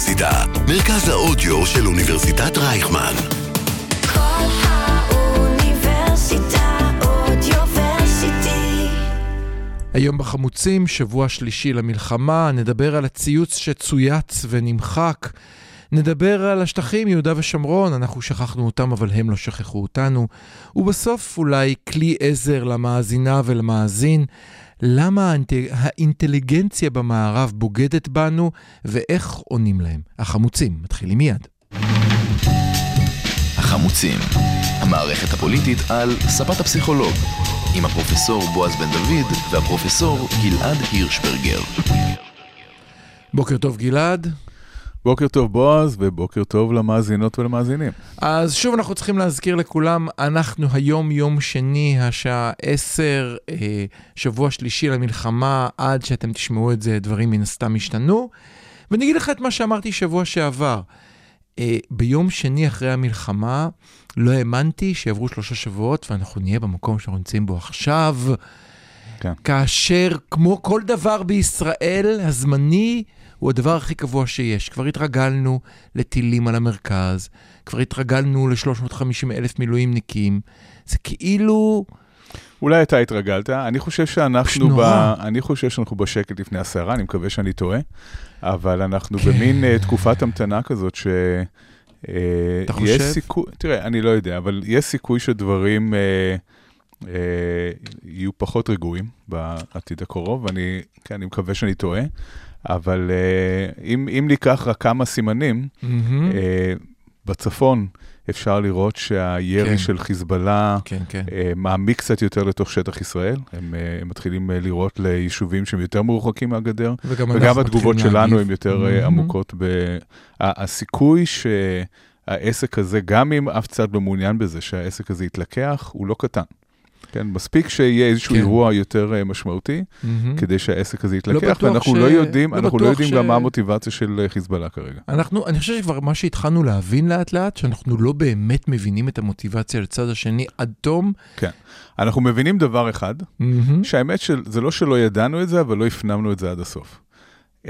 האוניברסיטה, מרכז האודיו של אוניברסיטת רייכמן. כל האוניברסיטה אודיוורסיטי. היום בחמוצים, שבוע שלישי למלחמה, נדבר על הציוץ שצויץ ונמחק. נדבר על השטחים, יהודה ושומרון, אנחנו שכחנו אותם, אבל הם לא שכחו אותנו. ובסוף אולי כלי עזר למאזינה ולמאזין, למה האינט... האינטליגנציה במערב בוגדת בנו, ואיך עונים להם. החמוצים, מתחילים מיד. החמוצים, המערכת הפוליטית על ספת הפסיכולוג, עם הפרופסור בועז בן דוד והפרופסור גלעד הירשברגר. בוקר טוב גלעד. בוקר טוב בועז, ובוקר טוב למאזינות ולמאזינים. אז שוב אנחנו צריכים להזכיר לכולם, אנחנו היום יום שני, השעה 10, אה, שבוע שלישי למלחמה, עד שאתם תשמעו את זה, דברים מן הסתם השתנו. ואני אגיד לך את מה שאמרתי שבוע שעבר. אה, ביום שני אחרי המלחמה, לא האמנתי שיעברו שלושה שבועות ואנחנו נהיה במקום שאנחנו נמצאים בו עכשיו. כן. כאשר, כמו כל דבר בישראל, הזמני הוא הדבר הכי קבוע שיש. כבר התרגלנו לטילים על המרכז, כבר התרגלנו ל-350 אלף מילואימניקים. זה כאילו... אולי אתה התרגלת, אני חושב שאנחנו, ב... אני חושב שאנחנו בשקט לפני הסערה, אני מקווה שאני טועה, אבל אנחנו כן. במין אה, תקופת המתנה כזאת ש... אה, אתה חושב? סיכוי, תראה, אני לא יודע, אבל יש סיכוי שדברים אה, יהיו פחות רגועים בעתיד הקרוב, ואני כן, אני מקווה שאני טועה, אבל אה, אם, אם ניקח רק כמה סימנים. אה, בצפון אפשר לראות שהירי כן. של חיזבאללה כן, כן. אה, מעמיק קצת יותר לתוך שטח ישראל. הם, אה, הם מתחילים אה, לירות ליישובים שהם יותר מרוחקים מהגדר, וגם וגם התגובות שלנו להגיב. הן יותר אה, מהמם. עמוקות. ב... הסיכוי שהעסק הזה, גם אם אף צד לא מעוניין בזה, שהעסק הזה יתלקח, הוא לא קטן. כן, מספיק שיהיה איזשהו כן. אירוע יותר אה, משמעותי, מהמם. כדי שהעסק הזה יתלקח, בטוח ואנחנו ש- לא יודעים, לא אנחנו לא יודעים ש- גם מה המוטיבציה של אה, חיזבאללה כרגע. אנחנו, אני חושב שכבר מה שהתחלנו להבין לאט לאט, שאנחנו לא באמת מבינים את המוטיבציה לצד השני עד תום. אנחנו מבינים דבר אחד, מהמם. שהאמת שזה לא שלא ידענו את זה, אבל לא הפנמנו את זה עד הסוף.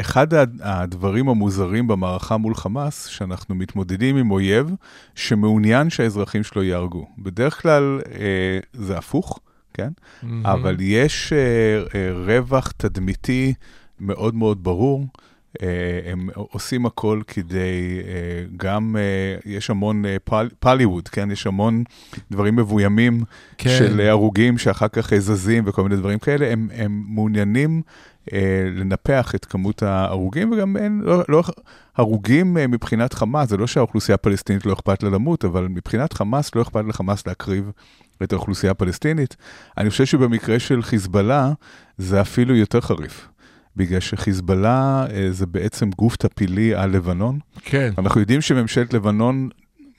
אחד הד- הדברים המוזרים במערכה מול חמאס, שאנחנו מתמודדים עם אויב שמעוניין שהאזרחים שלו ייהרגו. בדרך כלל אה, זה הפוך, כן? מהמם. אבל יש אה, אה, רווח תדמיתי מאוד מאוד ברור. אה, הם עושים הכל כדי, אה, גם אה, יש המון אה, פל, פליווד, כן? יש המון דברים מבוימים כן. של הרוגים שאחר כך זזים וכל מיני דברים כאלה, הם, הם מעוניינים לנפח את כמות ההרוגים, וגם אין, לא, לא, הרוגים אה, מבחינת חמאס, זה לא שהאוכלוסייה הפלסטינית לא אכפת לה למות, אבל מבחינת חמאס לא אכפת לחמאס להקריב את האוכלוסייה הפלסטינית. אני חושב שבמקרה של חיזבאללה זה אפילו יותר חריף. בגלל שחיזבאללה אה, זה בעצם גוף טפילי על לבנון. כן. אנחנו יודעים שממשלת לבנון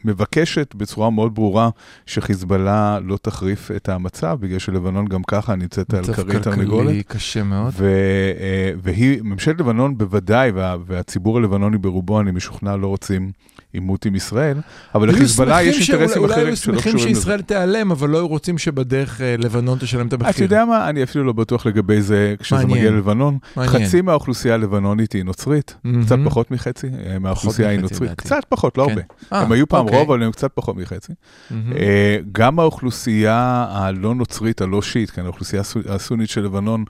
מבקשת בצורה מאוד ברורה שחיזבאללה לא תחריף את המצב, בגלל שלבנון גם ככה נמצאת על מצב כרית תרנגולת. כלכלי קשה מאוד. ו, אה, והיא, ממשלת לבנון בוודאי, וה, והציבור הלבנוני ברובו, אני משוכנע, לא רוצים עימות עם ישראל, אבל היו לחיזבאללה שמחים יש אינטרסים אולי אחרים היו שלא שמחים קשורים לזה. שישראל תיעלם, אבל לא היו רוצים שבדרך אה, לבנון תשלם את המחיר. אתה יודע מה, אני אפילו לא בטוח לגבי זה כשזה. מגיע ללבנון. חצי מהאוכלוסייה הלבנונית היא נוצרית. קצת פחות מחצי אה, מהאוכלוסייה היא נוצרית. קצת פחות, לא כן. הרבה. אה, הם היו פעם אוקיי. רוב, אבל הם קצת פחות מחצי. גם האוכלוסייה הלא נוצרית, הלא שיעית, כן, האוכלוסייה הסו- הסונית של לבנון,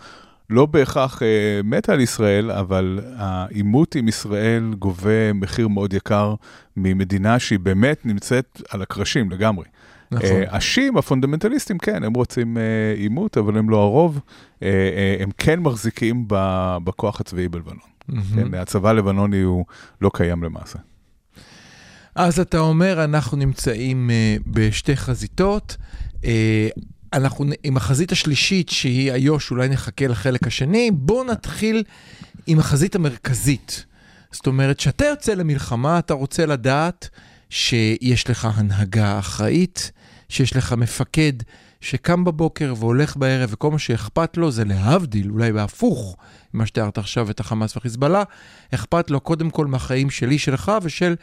לא בהכרח אה, מתה על ישראל, אבל העימות עם ישראל גובה מחיר מאוד יקר ממדינה שהיא באמת נמצאת על הקרשים לגמרי. נכון. אה, השיעים, הפונדמנטליסטים, כן, הם רוצים אה, עימות, אבל הם לא הרוב. הם כן מחזיקים בכוח הצבאי בלבנון. כן, הצבא הלבנוני הוא לא קיים למעשה. אז אתה אומר, אנחנו נמצאים בשתי חזיתות. אנחנו עם החזית השלישית, שהיא איו"ש, אולי נחכה לחלק השני. בואו נתחיל עם החזית המרכזית. זאת אומרת, כשאתה יוצא למלחמה, אתה רוצה לדעת שיש לך הנהגה אחראית, שיש לך מפקד שקם בבוקר והולך בערב, וכל מה שאכפת לו זה להבדיל, אולי בהפוך ממה שתיארת עכשיו את החמאס והחיזבאללה, אכפת לו קודם כל מהחיים שלי, שלך ושל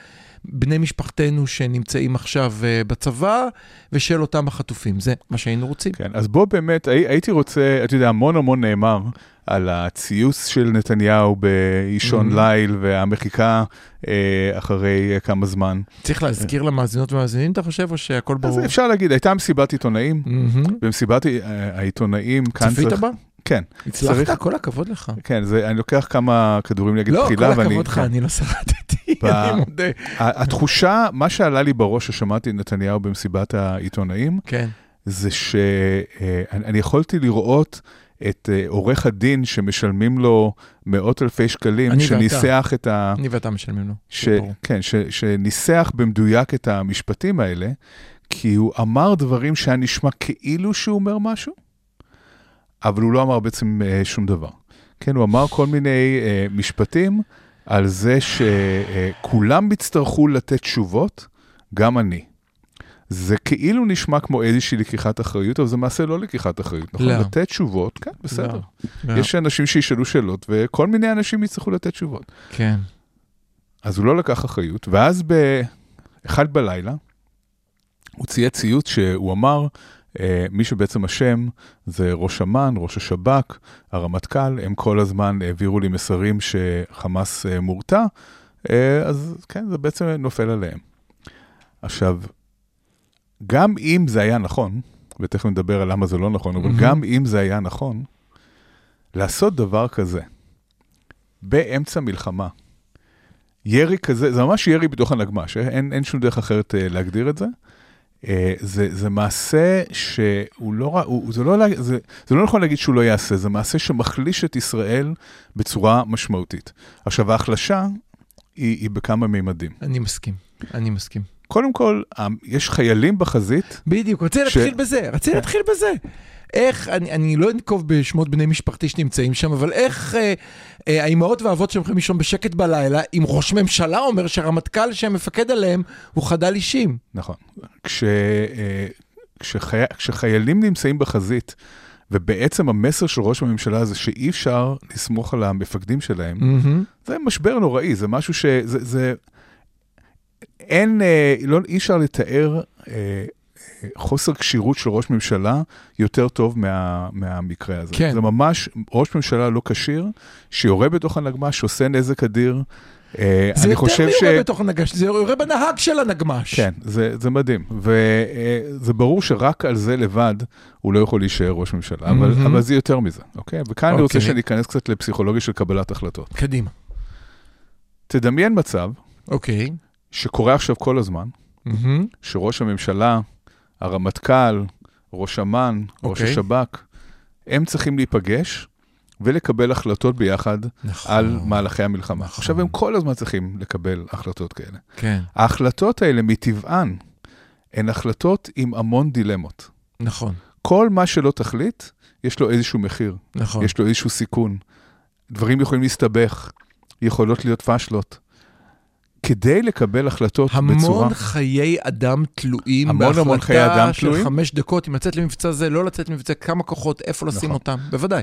בני משפחתנו שנמצאים עכשיו אה, בצבא, ושל אותם החטופים. זה מה שהיינו רוצים. כן, אז בוא באמת, הי, הייתי רוצה, אתה יודע, המון המון נאמר על הציוץ של נתניהו באישון Mhm. ליל והמחיקה אה, אחרי אה, כמה זמן. צריך להזכיר למאזינות ומאזינים, אתה חושב, או שהכל ברור? אז אפשר להגיד, הייתה מסיבת עיתונאים, מהמם. במסיבת אה, העיתונאים כאן צפית צריך... בה? כן, הצלחת? צריך- כל הכבוד לך. כן, זה, אני לוקח כמה כדורים נגד לא, תחילה, כל ואני... הכבוד לך, כן. אני לא שרדתי, אני מודה. התחושה, מה שעלה לי בראש ששמעתי נתניהו במסיבת העיתונאים, כן. זה שאני אני יכולתי לראות את אה, עורך הדין שמשלמים לו מאות אלפי שקלים. שניסח את ה... אני ואתה משלמים לו. ש... כן, ש... שניסח במדויק את המשפטים האלה, כי הוא אמר דברים שהיה נשמע כאילו שהוא אומר משהו, אבל הוא לא אמר בעצם אה, שום דבר. כן, הוא אמר כל מיני אה, משפטים על זה שכולם יצטרכו לתת תשובות, גם אני. זה כאילו נשמע כמו איזושהי לקיחת אחריות, אבל זה מעשה לא לקיחת אחריות, נכון? לא. לתת תשובות, כן, בסדר. לא. יש אנשים שישאלו שאלות, וכל מיני אנשים יצטרכו לתת תשובות. כן. אז הוא לא לקח אחריות, ואז באחד בלילה, הוא צייץ ציוץ שהוא אמר, מי שבעצם אשם זה ראש אמ"ן, ראש השב"כ, הרמטכ"ל, הם כל הזמן העבירו לי מסרים שחמאס אה, מורתע, אה, אז כן, זה בעצם נופל עליהם. עכשיו, גם אם זה היה נכון, ותכף נדבר על למה זה לא נכון, אבל מהמם. גם אם זה היה נכון, לעשות דבר כזה באמצע מלחמה, ירי כזה, זה ממש ירי בתוך הנגמ"ש, אה? אין, אין שום דרך אחרת אה, להגדיר את זה. אה, זה, זה מעשה שהוא לא, הוא, זה, לא, זה, זה לא נכון להגיד שהוא לא יעשה, זה מעשה שמחליש את ישראל בצורה משמעותית. עכשיו, ההחלשה היא, היא בכמה מימדים. אני מסכים. אני מסכים. קודם כל, אה, יש חיילים בחזית, בדיוק, רציתי ש- להתחיל בזה, רציתי להתחיל בזה. איך, אני, אני לא אנקוב בשמות בני משפחתי שנמצאים שם, אבל איך אה, אה, האימהות והאבות שהם יכולים לישון בשקט בלילה, אם ראש ממשלה אומר שהרמטכ"ל שמפקד עליהם הוא חדל אישים. נכון. כש, אה, כשחי, כשחיילים נמצאים בחזית, ובעצם המסר של ראש הממשלה זה שאי אפשר לסמוך על המפקדים שלהם, מהמם. זה משבר נוראי, זה משהו ש... זה... זה אין, אה, לא, אי אפשר לתאר אה, חוסר כשירות של ראש ממשלה יותר טוב מה, מהמקרה הזה. כן. זה ממש ראש ממשלה לא כשיר, שיורה בתוך הנגמ"ש, שעושה נזק אדיר. אה, זה אני יותר חושב ש... מיורה בתוך הנגש, זה יורה בנהג של הנגמ"ש. כן, זה, זה מדהים. וזה ברור שרק על זה לבד הוא לא יכול להישאר ראש ממשלה, אבל, מהמם. אבל זה יותר מזה, אוקיי? וכאן אני רוצה אוקיי. שניכנס קצת לפסיכולוגיה של קבלת החלטות. קדימה. תדמיין מצב אוקיי. שקורה עכשיו כל הזמן, מהמם. שראש הממשלה, הרמטכ"ל, ראש אמ"ן, ראש אוקיי. השב"כ, הם צריכים להיפגש ולקבל החלטות ביחד נכון. על מהלכי המלחמה. נכון. עכשיו, הם כל הזמן צריכים לקבל החלטות כאלה. כן, ההחלטות האלה מטבען הן החלטות עם המון דילמות. נכון, כל מה שלא תחליט, יש לו איזשהו מחיר, נכון. יש לו איזשהו סיכון. דברים יכולים להסתבך, יכולות להיות פאשלות. כדי לקבל החלטות בצורה... המון חיי אדם תלויים המון המון חיי אדם בהחלטה של תלויים. חמש דקות, אם לצאת למבצע זה, לא לצאת למבצע, כמה כוחות, איפה לשים נכון. אותם, בוודאי.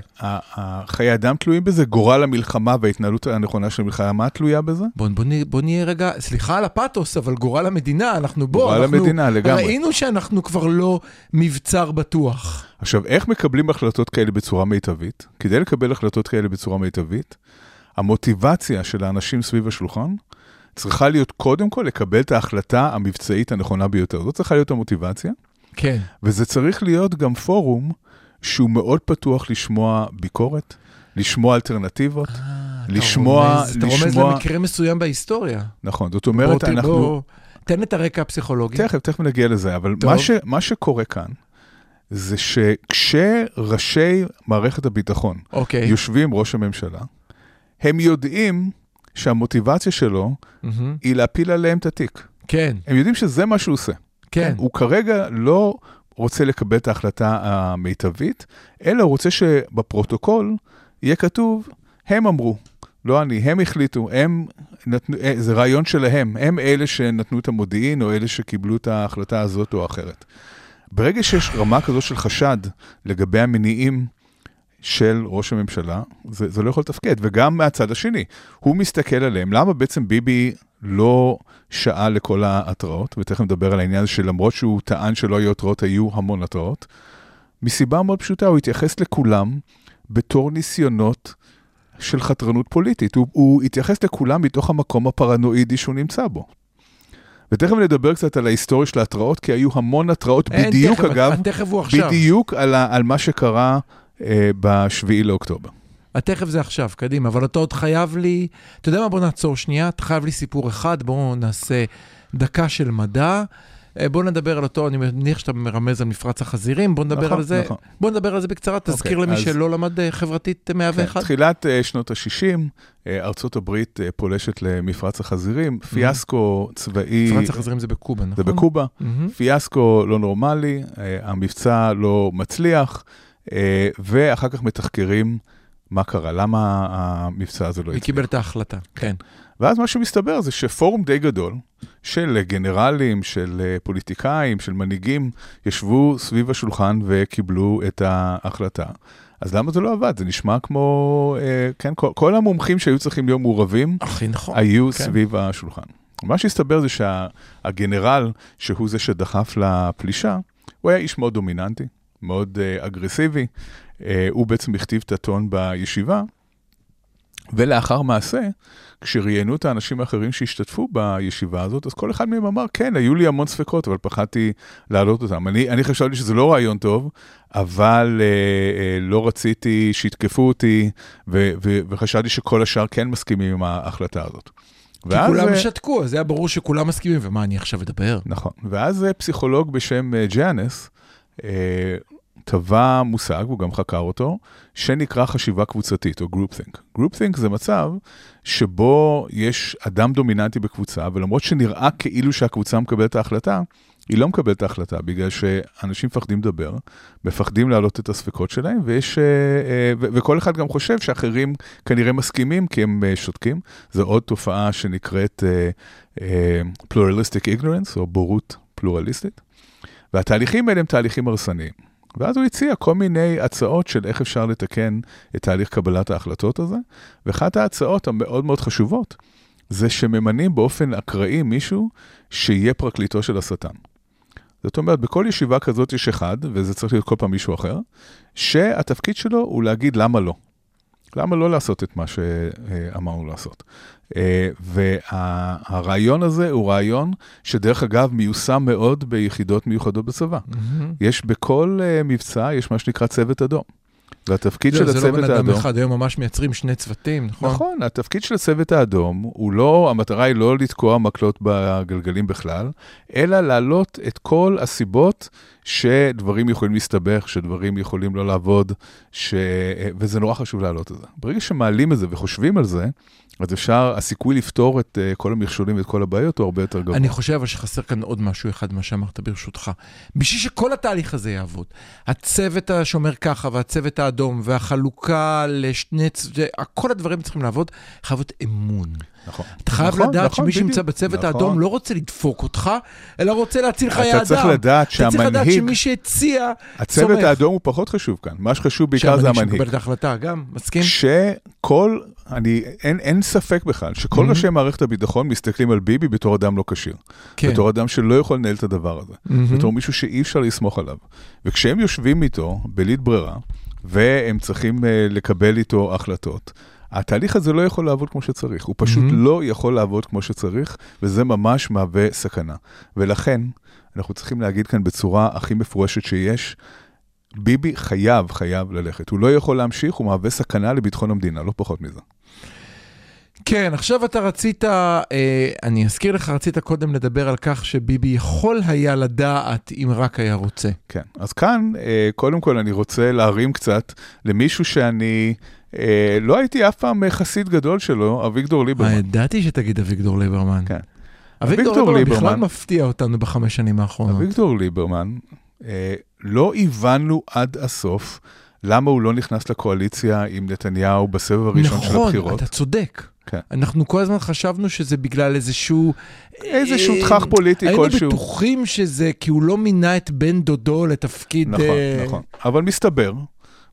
חיי אדם תלויים בזה, גורל המלחמה וההתנהלות הנכונה של המלחמה תלויה בזה? בוא, בוא, נהיה, בוא נהיה רגע, סליחה על הפתוס, אבל גורל המדינה, אנחנו בוא, גורל אנחנו המדינה, לגמרי. ראינו שאנחנו כבר לא מבצר בטוח. עכשיו, איך מקבלים החלטות כאלה בצורה מיטבית? כדי לקבל החלטות כאלה בצורה מיטבית, המוטיבציה של האנשים סביב השולחן צריכה להיות קודם כל לקבל את ההחלטה המבצעית הנכונה ביותר. זאת צריכה להיות המוטיבציה, כן. וזה צריך להיות גם פורום שהוא מאוד פתוח לשמוע ביקורת, לשמוע אלטרנטיבות, לשמוע, אתה רומז, אתה רומז לשמוע, למקרה מסוים בהיסטוריה. נכון, זאת אומרת, בוא, אנחנו, בוא, תן את הרקע הפסיכולוגי. תכף, תכף נגיע לזה, אבל. מה, ש, מה שקורה כאן, זה שכשראשי מערכת הביטחון אוקיי. יושבים עם ראש הממשלה, הם יודעים שהמוטיבציה שלו מהמם. היא להפיל עליהם את התיק. כן, הם יודעים שזה מה שהוא עושה. כן. הוא כרגע לא רוצה לקבל את ההחלטה המיטבית, אלא הוא רוצה שבפרוטוקול יהיה כתוב, הם אמרו, לא אני, הם החליטו, הם נתנו, אה, זה רעיון שלהם, הם אלה שנתנו את המודיעין, או אלה שקיבלו את ההחלטה הזאת או האחרת. ברגע שיש רמה כזו של חשד לגבי המניעים של ראש הממשלה, זה, זה לא יכול לתפקד. וגם מהצד השני, הוא מסתכל עליהם, למה בעצם ביבי לא שעה לכל ההתראות, ותכף נדבר על העניין הזה שלמרות שהוא טען שלא היו התראות, היו המון התראות. מסיבה מאוד פשוטה, הוא התייחס לכולם בתור ניסיונות של חתרנות פוליטית. הוא, הוא התייחס לכולם מתוך המקום הפרנואידי שהוא נמצא בו. ותכף נדבר קצת על ההיסטוריה של ההתראות, כי היו המון התראות, אין, בדיוק תכף, אגב, התכף הוא עכשיו. בדיוק על, ה, על מה שקרה אה, ב-7 לאוקטובר. התכף זה עכשיו, קדימה, אבל אתה עוד חייב לי, אתה יודע מה, בוא נעצור שנייה, אתה חייב לי סיפור אחד, בואו נעשה דקה של מדע. אה, בוא נדבר על אותו, אני מניח שאתה מרמז על מפרץ החזירים, בוא נדבר נכון, על זה, נכון. בוא נדבר על זה בקצרה, תזכיר למי אז- שלא למד אה, חברתית אה, 101. כן, תחילת שנות ה-60, ארצות הברית פולשת למפרץ החזירים, פיאסקו צבאי, מפרץ החזירים זה בקובה, זה נכון? בקובה, מהמם. פיאסקו לא נורמלי, המבצע לא מצליח, ואחר כך מתחקרים מה קרה, למה המבצע הזה לא היא הצליח. קיבלה את ההחלטה, כן. ואז מה שמסתבר זה שפורום די גדול של גנרלים, של אה, פוליטיקאים, של מנהיגים, ישבו סביב השולחן וקיבלו את ההחלטה. אז למה זה לא עבד? זה נשמע כמו, אה, כן, כל, כל המומחים שהיו צריכים להיות מעורבים, הכי נכון. היו כן. סביב השולחן. מה שהסתבר זה שהגנרל, שהוא זה שדחף לפלישה, הוא היה איש מאוד דומיננטי, מאוד uh, אגרסיבי. Uh, הוא בעצם הכתיב את הטון בישיבה, ולאחר מעשה, כשראיינו את האנשים האחרים שהשתתפו בישיבה הזאת, אז כל אחד מהם אמר, כן, היו לי המון ספקות, אבל פחדתי להעלות אותם. אני, אני חשבתי שזה לא רעיון טוב, אבל uh, uh, לא רציתי שיתקפו אותי, ו- ו- וחשבתי שכל השאר כן מסכימים עם ההחלטה הזאת. כי כולם אה, שתקו, אז היה ברור שכולם מסכימים, ומה, אני עכשיו אדבר? נכון. ואז אה, פסיכולוג בשם אה, ג'אנס אה, טבע מושג, הוא גם חקר אותו, שנקרא חשיבה קבוצתית, או group think. group think זה מצב שבו יש אדם דומיננטי בקבוצה, ולמרות שנראה כאילו שהקבוצה מקבלת את ההחלטה, היא לא מקבלת את ההחלטה, בגלל שאנשים מפחדים לדבר, מפחדים להעלות את הספקות שלהם, ויש, אה, אה, וכל אחד גם חושב שאחרים כנראה מסכימים כי הם אה, שותקים. זו עוד תופעה שנקראת pluralistic ignorance, או בורות פלורליסטית. והתהליכים האלה הם תהליכים הרסניים. ואז הוא הציע כל מיני הצעות של איך אפשר לתקן את תהליך קבלת ההחלטות הזה, ואחת ההצעות המאוד מאוד חשובות, זה שממנים באופן אקראי מישהו שיהיה פרקליטו של השטן. זאת אומרת, בכל ישיבה כזאת יש אחד, וזה צריך להיות כל פעם מישהו אחר, שהתפקיד שלו הוא להגיד למה לא. למה לא לעשות את מה שאמרנו לעשות. אה, והרעיון הזה הוא רעיון שדרך אגב מיושם מאוד ביחידות מיוחדות בצבא. יש בכל אה, מבצע, יש מה שנקרא צוות אדום. והתפקיד של זה לא הצוות בן אדם האדום... אחד, היום ממש מייצרים שני צוותים, נכון? נכון, התפקיד של הצוות האדום הוא לא, המטרה היא לא לתקוע מקלות בגלגלים בכלל, אלא להעלות את כל הסיבות שדברים יכולים להסתבך, שדברים יכולים לא לעבוד, ש... וזה נורא חשוב להעלות את זה. ברגע שמעלים את זה וחושבים על זה, אז אפשר, הסיכוי לפתור את uh, כל המכשולים ואת כל הבעיות הוא הרבה יותר גבוה. אני חושב אבל שחסר כאן עוד משהו אחד, מה שאמרת ברשותך. בשביל שכל התהליך הזה יעבוד, הצוות השומר ככה, והצוות האדום, והחלוקה לשני כל הדברים צריכים לעבוד, חייב אמון. נכון. אתה חייב נכון, לדעת נכון, שמי שנמצא. בצוות נכון. האדום לא רוצה לדפוק אותך, אלא רוצה להציל חיי אתה אדם. צריך לדעת אתה צריך לדעת שהמנהיג- שמי שהציע, הצוות סומך. האדום הוא פחות חשוב כאן, מה שחשוב בעיקר זה שהמנהיג המנהיג. שמקבל את ההחלטה, גם, מסכים? שכל, אני, אין, אין ספק בכלל, שכל. ראשי מערכת הביטחון מסתכלים על ביבי בתור אדם לא כשיר. כן. בתור אדם שלא יכול לנהל את הדבר הזה. מהמם. בתור מישהו שאי אפשר לסמוך עליו. וכשהם יושבים איתו בלית ברירה, והם צריכים uh, לקבל איתו החלטות, התהליך הזה לא יכול לעבוד כמו שצריך. הוא פשוט Mhm. לא יכול לעבוד כמו שצריך, וזה ממש מהווה סכנה. ולכן, אנחנו צריכים להגיד כאן בצורה הכי מפורשת שיש, ביבי חייב, חייב ללכת. הוא לא יכול להמשיך, הוא מהווה סכנה לביטחון המדינה, לא פחות מזה. כן, עכשיו אתה רצית, אה, אני אזכיר לך, רצית קודם לדבר על כך שביבי יכול היה לדעת אם רק היה רוצה. כן, אז כאן, אה, קודם כל אני רוצה להרים קצת למישהו שאני לא הייתי אף פעם חסיד גדול שלו, אביגדור אה, ליברמן. ידעתי שתגיד אביגדור ליברמן. כן. אביגדור אביגדור ליברמן בכלל ליברמן- מפתיע אותנו בחמש שנים האחרונות. אביגדור ליברמן, אה, לא הבנו עד הסוף למה הוא לא נכנס לקואליציה עם נתניהו בסבב הראשון של נכון, הבחירות. אתה צודק. כן. אנחנו כל הזמן חשבנו שזה בגלל איזשהו... איזשהו אה, תכך פוליטי היינו כלשהו. בטוחים שזה כי הוא לא מינה את בן דודו לתפקיד... נכון, אה, נכון. אבל מסתבר,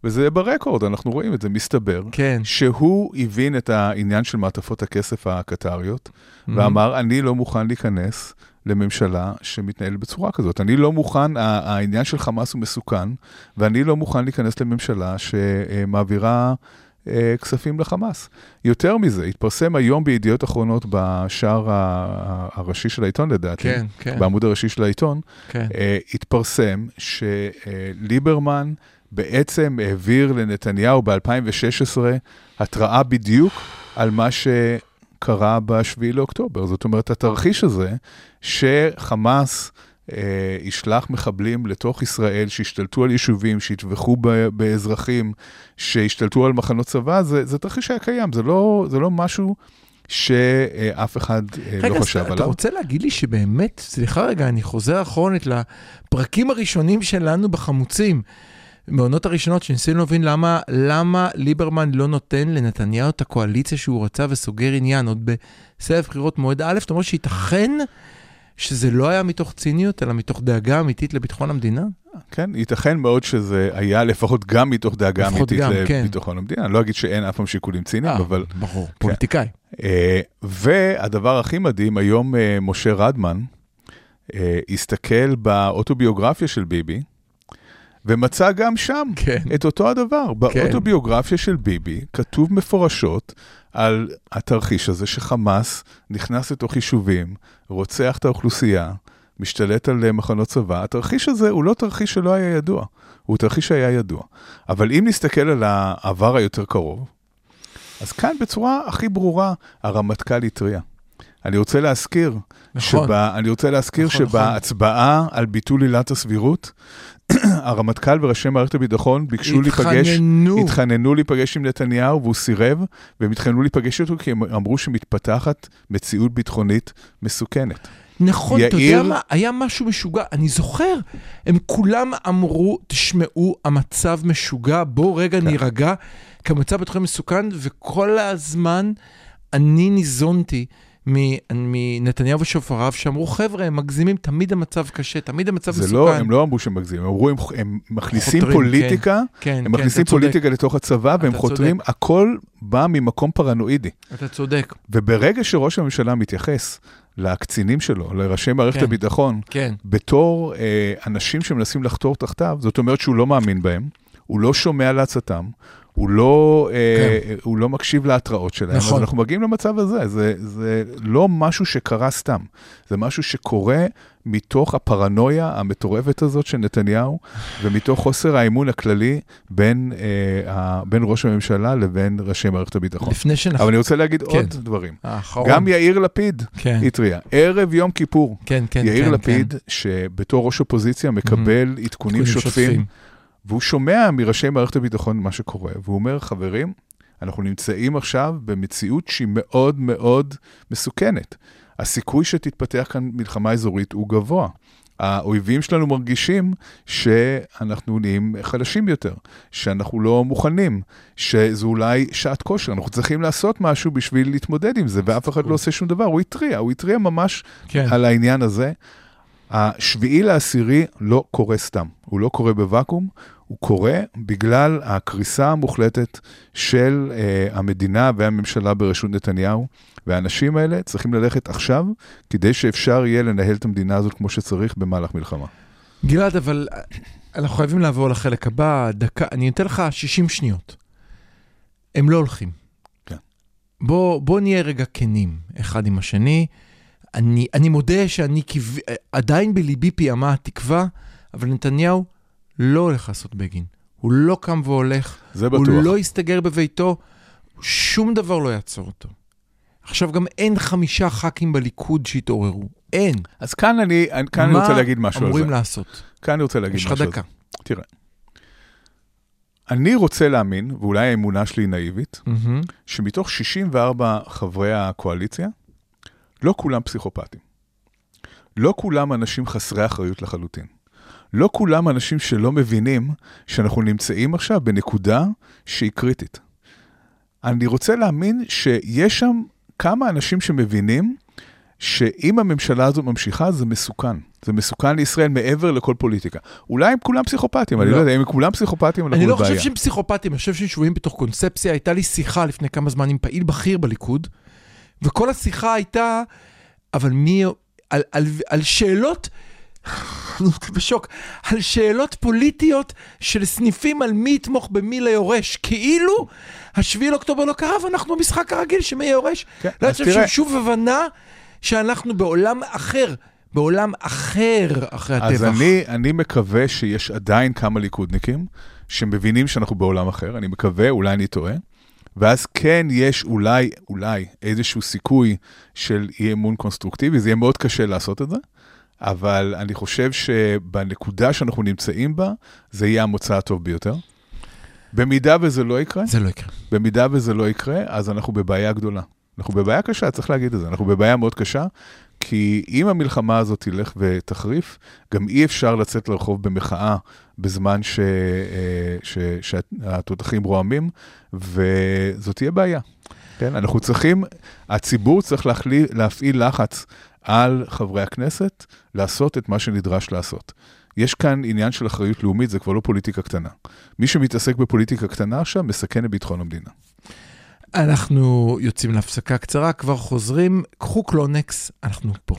וזה ברקורד, אנחנו רואים את זה, מסתבר, כן. שהוא הבין את העניין של מעטפות הכסף הקטריות, ואמר, אני לא מוכן להיכנס לממשלה שמתנהלת בצורה כזאת. אני לא מוכן, העניין של חמאס הוא מסוכן, ואני לא מוכן להיכנס לממשלה שמעבירה אה, כספים לחמאס. יותר מזה, התפרסם היום בידיעות אחרונות בשער הראשי של העיתון לדעתי, כן, כן, בעמוד הראשי של העיתון, כן. אה, התפרסם שליברמן בעצם העביר לנתניהו ב-2016 התראה בדיוק על מה שקרה ב-7 לאוקטובר. זאת אומרת, התרחיש הזה שחמאס אה, ישלח מחבלים לתוך ישראל, שישתלטו על יישובים, שיטבחו ב- באזרחים, שישתלטו על מחנות צבא, זה, זה תרחיש שהיה קיים, זה לא, זה לא משהו שאף אחד אה, רגע, לא חשב אתה עליו. רוצה להגיד לי שבאמת, סליחה רגע, אני חוזר אחרונת לפרקים הראשונים שלנו בחמוצים, בעונות הראשונות שניסינו להבין למה, למה ליברמן לא נותן לנתניהו את הקואליציה שהוא רצה וסוגר עניין עוד בסבב בחירות מועד א', אתה אומר שייתכן שזה לא היה מתוך ציניות, אלא מתוך דאגה אמיתית לביטחון המדינה? כן, ייתכן מאוד שזה היה לפחות גם מתוך דאגה אמיתית גם, כן. לביטחון המדינה. אני לא אגיד שאין אף פעם שיקולים ציניים, אה, אבל... ברור, פוליטיקאי. אה, והדבר הכי מדהים, היום אה, משה רדמן אה, הסתכל באוטוביוגרפיה של ביבי, ומצא גם שם כן. את אותו הדבר. באוטוביוגרפיה של ביבי כתוב מפורשות על התרחיש הזה שחמאס נכנס לתוך יישובים, רוצח את האוכלוסייה, משתלט על מחנות צבא. התרחיש הזה הוא לא תרחיש שלא היה ידוע, הוא תרחיש שהיה ידוע. אבל אם נסתכל על העבר היותר קרוב, אז כאן בצורה הכי ברורה הרמטכ"ל התריע. אני רוצה להזכיר, נכון. שבה, אני רוצה להזכיר נכון, שבהצבעה על ביטול עילת הסבירות, הרמטכ"ל וראשי מערכת הביטחון ביקשו להיפגש, התחננו. התחננו להיפגש עם נתניהו והוא סירב, והם התחננו להיפגש איתו כי הם אמרו שמתפתחת מציאות ביטחונית מסוכנת. נכון, אתה יודע יאיר- מה? היה משהו משוגע. אני זוכר, הם כולם אמרו, תשמעו, המצב משוגע, בואו רגע כן. נירגע, כי המצב בתחום מסוכן, וכל הזמן אני ניזונתי מנתניהו ושופריו, שאמרו, חבר'ה, הם מגזימים, תמיד המצב קשה, תמיד המצב זה מסוכן. לא, הם לא אמרו שהם מגזימים, הם אמרו, הם, הם מכניסים חותרים, פוליטיקה, כן, הם כן, מכניסים אתה צודק, פוליטיקה לתוך הצבא והם חותרים, הכל בא ממקום פרנואידי. אתה צודק, וברגע שראש הממשלה מתייחס לקצינים שלו, לראשי מערכת כן. הביטחון, כן. בתור אה, אנשים שמנסים לחתור תחתיו, זאת אומרת שהוא לא מאמין בהם, הוא לא שומע לעצתם, הוא לא, אה, כן. הוא לא מקשיב להתראות שלהם, נכון. אז אנחנו מגיעים למצב הזה, זה, זה לא משהו שקרה סתם, זה משהו שקורה מתוך הפרנויה המטורפת הזאת של נתניהו, ומתוך חוסר האמון הכללי בין, אה, בין ראש הממשלה לבין ראשי מערכת הביטחון. לפני שאנחנו... אבל אני רוצה להגיד כן. עוד דברים. האחרון. גם יאיר לפיד כן, התריע, ערב יום כיפור, כן, כן. יאיר כן, לפיד, שבתור ראש אופוזיציה מקבל כן. עדכונים שוטפים, והוא שומע מראשי מערכת הביטחון מה שקורה, והוא אומר, חברים, אנחנו נמצאים עכשיו במציאות שהיא מאוד מאוד מסוכנת. הסיכוי שתתפתח כאן מלחמה אזורית הוא גבוה. האויבים שלנו מרגישים שאנחנו נהיים חלשים יותר, שאנחנו לא מוכנים, שזו אולי שעת כושר, אנחנו צריכים לעשות משהו בשביל להתמודד עם זה, ואף אחד לא עושה שום דבר. הוא התריע, הוא התריע ממש כן. על העניין הזה. השביעי לעשירי לא קורה סתם, הוא לא קורה בוואקום, הוא קורה בגלל הקריסה המוחלטת של uh, המדינה והממשלה בראשות נתניהו, והאנשים האלה צריכים ללכת עכשיו, כדי שאפשר יהיה לנהל את המדינה הזאת כמו שצריך במהלך מלחמה. גלעד, אבל אה, אנחנו חייבים לעבור לחלק הבא, דקה, אני אתן לך 60 שניות. הם לא הולכים. כן. בוא, בוא נהיה רגע כנים אחד עם השני. אני, אני מודה שאני. אה, עדיין בליבי פיעמה התקווה, אבל נתניהו לא הולך לעשות בגין. הוא לא קם והולך, זה הוא בטוח. לא יסתגר בביתו, שום דבר לא יעצור אותו. עכשיו גם אין חמישה ח"כים בליכוד שהתעוררו. אין. אז כאן אני, כאן אני רוצה להגיד משהו מה על זה. אמורים לעשות? כאן אני רוצה להגיד יש לך משהו על דקה. זה. תראה, אני רוצה להאמין, ואולי האמונה שלי נאיבית, מהמם. שמתוך 64 חברי הקואליציה, לא כולם פסיכופטים. לא כולם אנשים חסרי אחריות לחלוטין. לא כולם אנשים שלא מבינים שאנחנו נמצאים עכשיו בנקודה שהיא קריטית. אני רוצה להאמין שיש שם כמה אנשים שמבינים שאם הממשלה הזו ממשיכה, זה מסוכן. זה מסוכן לישראל מעבר לכל פוליטיקה. אולי הם כולם פסיכופטים, אני לא. לא יודע, אם הם כולם פסיכופטים, אנחנו אני לא בבעיה. חושב שהם פסיכופטים, אני חושב שהם שבויים בתוך קונספציה. הייתה לי שיחה לפני כמה זמן עם פעיל בכיר בליכוד, וכל השיחה הייתה, אבל מי... על, על, על שאלות, בשוק, על שאלות פוליטיות של סניפים על מי יתמוך במי ליורש, כאילו השביעי לאוקטובר לא קרה ואנחנו במשחק הרגיל שמי יורש. כן, לא אז תראה- ששוב הבנה שאנחנו בעולם אחר, בעולם אחר אחרי הטבח. אז אני, אני מקווה שיש עדיין כמה ליכודניקים שמבינים שאנחנו בעולם אחר, אני מקווה, אולי אני טועה, ואז כן יש אולי, אולי איזשהו סיכוי של אי אמון קונסטרוקטיבי, זה יהיה מאוד קשה לעשות את זה, אבל אני חושב שבנקודה שאנחנו נמצאים בה, זה יהיה המוצא הטוב ביותר. במידה וזה לא יקרה, זה לא יקרה. במידה וזה לא יקרה, אז אנחנו בבעיה גדולה. אנחנו בבעיה קשה, צריך להגיד את זה. אנחנו בבעיה מאוד קשה, כי אם המלחמה הזאת תלך ותחריף, גם אי אפשר לצאת לרחוב במחאה בזמן ש... אה, ש... שהתותחים רועמים, וזאת תהיה בעיה. כן, אנחנו צריכים, הציבור צריך להחלי, להפעיל לחץ על חברי הכנסת לעשות את מה שנדרש לעשות. יש כאן עניין של אחריות לאומית, זה כבר לא פוליטיקה קטנה. מי שמתעסק בפוליטיקה קטנה עכשיו, מסכן את ביטחון המדינה. אנחנו יוצאים להפסקה קצרה, כבר חוזרים. קחו קלונקס, אנחנו פה.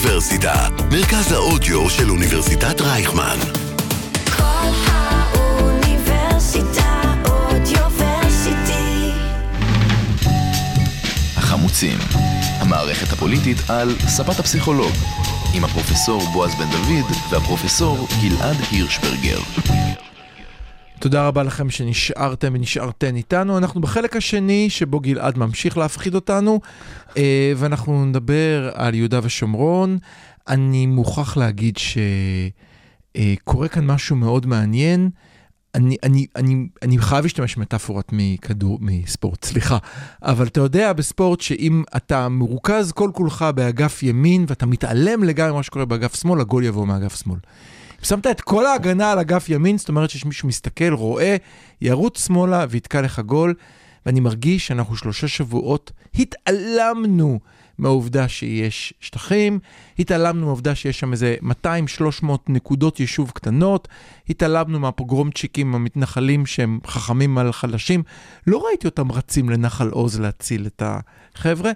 האוניברסיטה, מרכז האודיו של אוניברסיטת רייכמן. כל האוניברסיטה אודיוורסיטי. החמוצים, המערכת הפוליטית על ספת הפסיכולוג, עם הפרופסור בועז בן דוד והפרופסור גלעד הירשברגר. תודה רבה לכם שנשארתם ונשארתן איתנו. אנחנו בחלק השני שבו גלעד ממשיך להפחיד אותנו, אה, ואנחנו נדבר על יהודה ושומרון. אני מוכרח להגיד שקורה כאן משהו מאוד מעניין. אני, אני, אני, אני חייב להשתמש במטאפורות מכדור, מספורט, סליחה. אבל אתה יודע בספורט שאם אתה מרוכז כל כולך באגף ימין ואתה מתעלם לגמרי ממה שקורה באגף שמאל, הגול יבוא מאגף שמאל. שמת את כל ההגנה על אגף ימין, זאת אומרת שיש מישהו מסתכל, רואה, ירוץ שמאלה ויתקע לך גול, ואני מרגיש שאנחנו שלושה שבועות התעלמנו מהעובדה שיש שטחים, התעלמנו מהעובדה שיש שם איזה 200-300 נקודות יישוב קטנות, התעלמנו מהפוגרומצ'יקים המתנחלים שהם חכמים על חלשים, לא ראיתי אותם רצים לנחל עוז להציל את החבר'ה,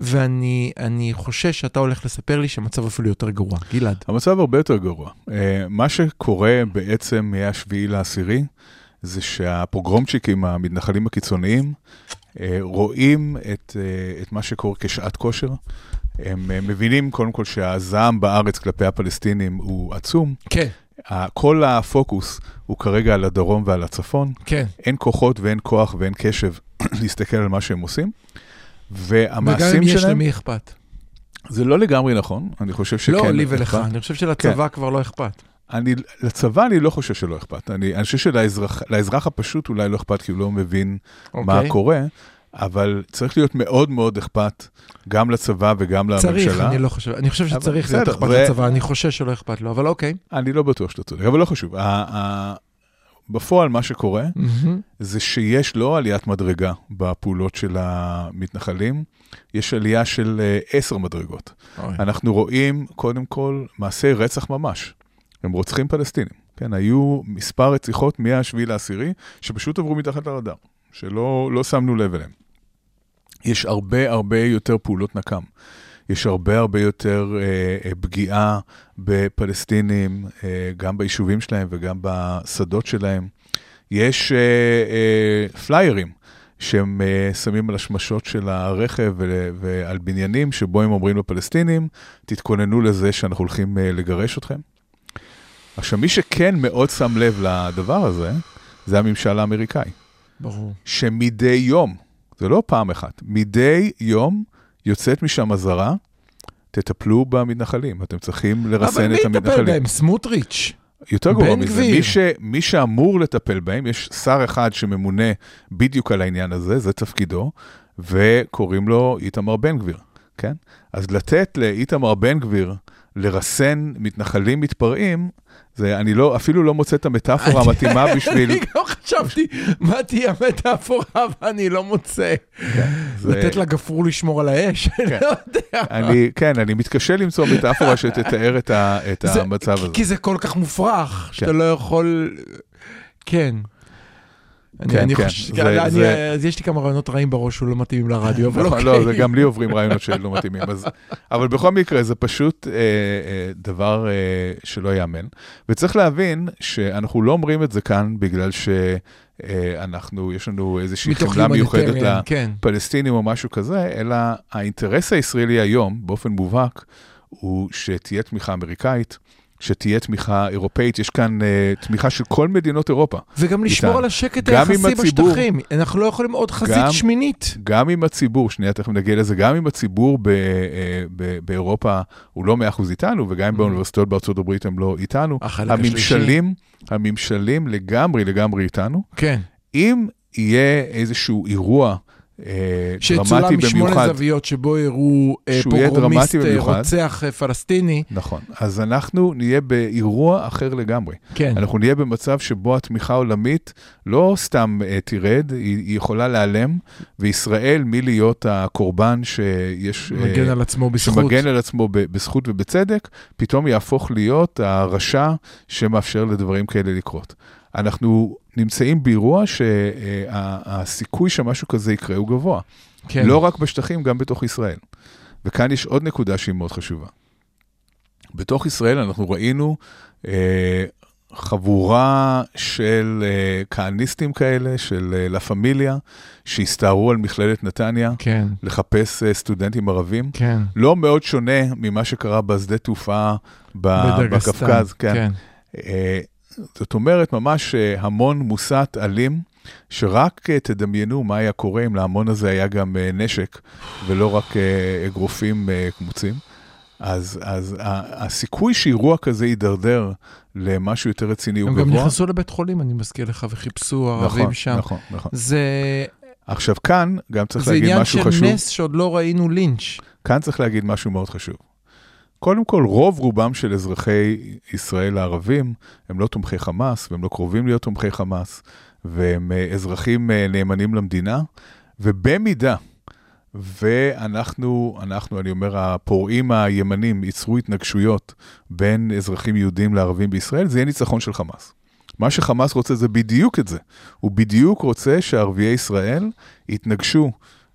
ואני אני חושש שאתה הולך לספר לי שהמצב אפילו יותר גרוע. גלעד. המצב הרבה יותר גרוע. אה, מה שקורה בעצם מהשביעי לעשירי, זה שהפוגרומצ'יקים, המתנחלים הקיצוניים, אה, רואים את, אה, את מה שקורה כשעת כושר. הם מבינים קודם כל שהזעם בארץ כלפי הפלסטינים הוא עצום. כן, כל הפוקוס הוא כרגע על הדרום ועל הצפון. כן. אין כוחות ואין כוח ואין קשב להסתכל על מה שהם עושים. וגם והמעשים אם יש שלהם, למי אכפת. זה לא לגמרי נכון, אני חושב שכן. לא, לי ולך, אכפת. אני חושב שלצבא כבר לא אכפת. אני, לצבא אני לא חושב שלא אכפת. אני, אני חושב שלאזרח לאזרח הפשוט אולי לא אכפת כי הוא לא מבין מה אוקיי? קורה, אבל צריך להיות מאוד מאוד אכפת גם לצבא וגם לממשלה. צריך, אני לא חושב, אני חושב שצריך להיות אכפת זה- לצבא, אני חושש שלא אכפת לו, אבל אוקיי. אני לא בטוח שאתה צודק, אבל לא חשוב. בפועל מה שקורה מהמם. זה שיש לא עליית מדרגה בפעולות של המתנחלים, יש עלייה של אה, עשר מדרגות. אוי. אנחנו רואים קודם כל מעשי רצח ממש. הם רוצחים פלסטינים. כן, היו מספר רציחות מה-7 לעשירי, שפשוט עברו מתחת לרדאר, שלא לא שמנו לב אליהם. יש הרבה הרבה יותר פעולות נקם. יש הרבה הרבה יותר אה, אה, פגיעה בפלסטינים, אה, גם ביישובים שלהם וגם בשדות שלהם. יש אה, אה, פליירים שהם אה, שמים על השמשות של הרכב ו- ועל בניינים, שבו הם אומרים לפלסטינים, תתכוננו לזה שאנחנו הולכים אה, לגרש אתכם. עכשיו, מי שכן מאוד שם לב לדבר הזה, זה הממשל האמריקאי, ברור. שמדי יום, זה לא פעם אחת, מדי יום יוצאת משם אזהרה, תטפלו במתנחלים, אתם צריכים לרסן אבל את מי יטפל המתנחלים. בהם? סמוטריץ'. יותר גרוע מזה. מי, ש, מי שאמור לטפל בהם, יש שר אחד שממונה בדיוק על העניין הזה, זה תפקידו, וקוראים לו איתמר בן גביר, כן? אז לתת לאיתמר בן גביר לרסן מתנחלים מתפרעים, זה, אני לא, אפילו לא מוצא את המטאפורה המתאימה בשביל... אני גם חשבתי, מה תהיה המטאפורה, ואני לא מוצא. זה- לתת לגפרור לשמור על האש? אני לא יודע. כן, אני מתקשה למצוא מטאפורה שתתאר את, המצב הזה. כי זה כל כך מופרך, שאתה כן. לא יכול... כן. אני- כן, אני כן, חושב- אז יש לי כמה רעיונות רעים בראש שלא מתאימים לרדיו, אבל נכון, אוקיי. לא, זה גם לי עוברים רעיונות שלא מתאימים. אבל בכל מקרה, זה פשוט אה, אה, דבר אה, שלא ייאמן. וצריך להבין שאנחנו לא אומרים את זה כאן בגלל שאנחנו, יש לנו איזושהי חמלה מיוחדת humanitarian, כן. לפלסטינים או משהו כזה, אלא האינטרס הישראלי היום, באופן מובהק, הוא שתהיה תמיכה אמריקאית. שתהיה תמיכה אירופאית, יש כאן אה, תמיכה של כל מדינות אירופה. וגם לשמור איתנו. על השקט היחסי הציבור. בשטחים. אנחנו לא יכולים עוד חזית גם- שמינית. גם אם הציבור, שנייה, תכף נגיע לזה, גם אם הציבור ב, אה, ב, באירופה הוא לא 100% איתנו, וגם אם באוניברסיטאות בארצות הברית הם לא איתנו, הממשלים, הממשלים לגמרי לגמרי איתנו. כן. אם יהיה איזשהו אירוע אה, שצולם דרמטי משמונה במיוחד, זוויות שבו הראו אה, פוגרומיסט, אה. רוצח פלסטיני. נכון, אז אנחנו נהיה באירוע אחר לגמרי. כן. אנחנו נהיה במצב שבו התמיכה העולמית לא סתם תרד, היא, יכולה להיעלם, וישראל, מלהיות הקורבן שיש... מגן על עצמו בזכות. שמגן על עצמו בזכות ובצדק, פתאום יהפוך להיות הרשע שמאפשר לדברים כאלה לקרות. אנחנו נמצאים באירוע שהסיכוי שמשהו כזה יקרה הוא גבוה. כן. לא רק בשטחים, גם בתוך ישראל. וכאן יש עוד נקודה שהיא מאוד חשובה. בתוך ישראל אנחנו ראינו אה, חבורה של אה, כהניסטים כאלה, של אה, לה פמיליה, שהסתערו על מכללת נתניה כן. לחפש אה, סטודנטים ערבים. כן. לא מאוד שונה ממה שקרה בשדה תעופה ב- בדגסטן. בקווקז. כן. כן. אה, זאת אומרת, ממש אה, המון מוסת אלים, שרק אה, תדמיינו מה היה קורה אם להמון הזה היה גם אה, נשק, ולא רק אגרופים קמוצים. אז, אז הסיכוי שאירוע כזה יידרדר למשהו יותר רציני הוא הם גם גבוה. נכנסו לבית חולים, אני מזכיר לך, וחיפשו ערבים נכון, שם. נכון, נכון. זה עכשיו, כאן גם צריך זה להגיד עניין משהו של חשוב. נס שעוד לא ראינו לינץ'. כאן צריך להגיד משהו מאוד חשוב. קודם כל, רוב רובם של אזרחי ישראל הערבים הם לא תומכי חמאס, והם לא קרובים להיות תומכי חמאס, והם אה, אזרחים אה, נאמנים למדינה, ובמידה ואנחנו, אנחנו, אני אומר, הפורעים הימנים ייצרו התנגשויות בין אזרחים יהודים לערבים בישראל, זה יהיה ניצחון של חמאס. מה שחמאס רוצה זה בדיוק את זה. הוא בדיוק רוצה שערביי ישראל יתנגשו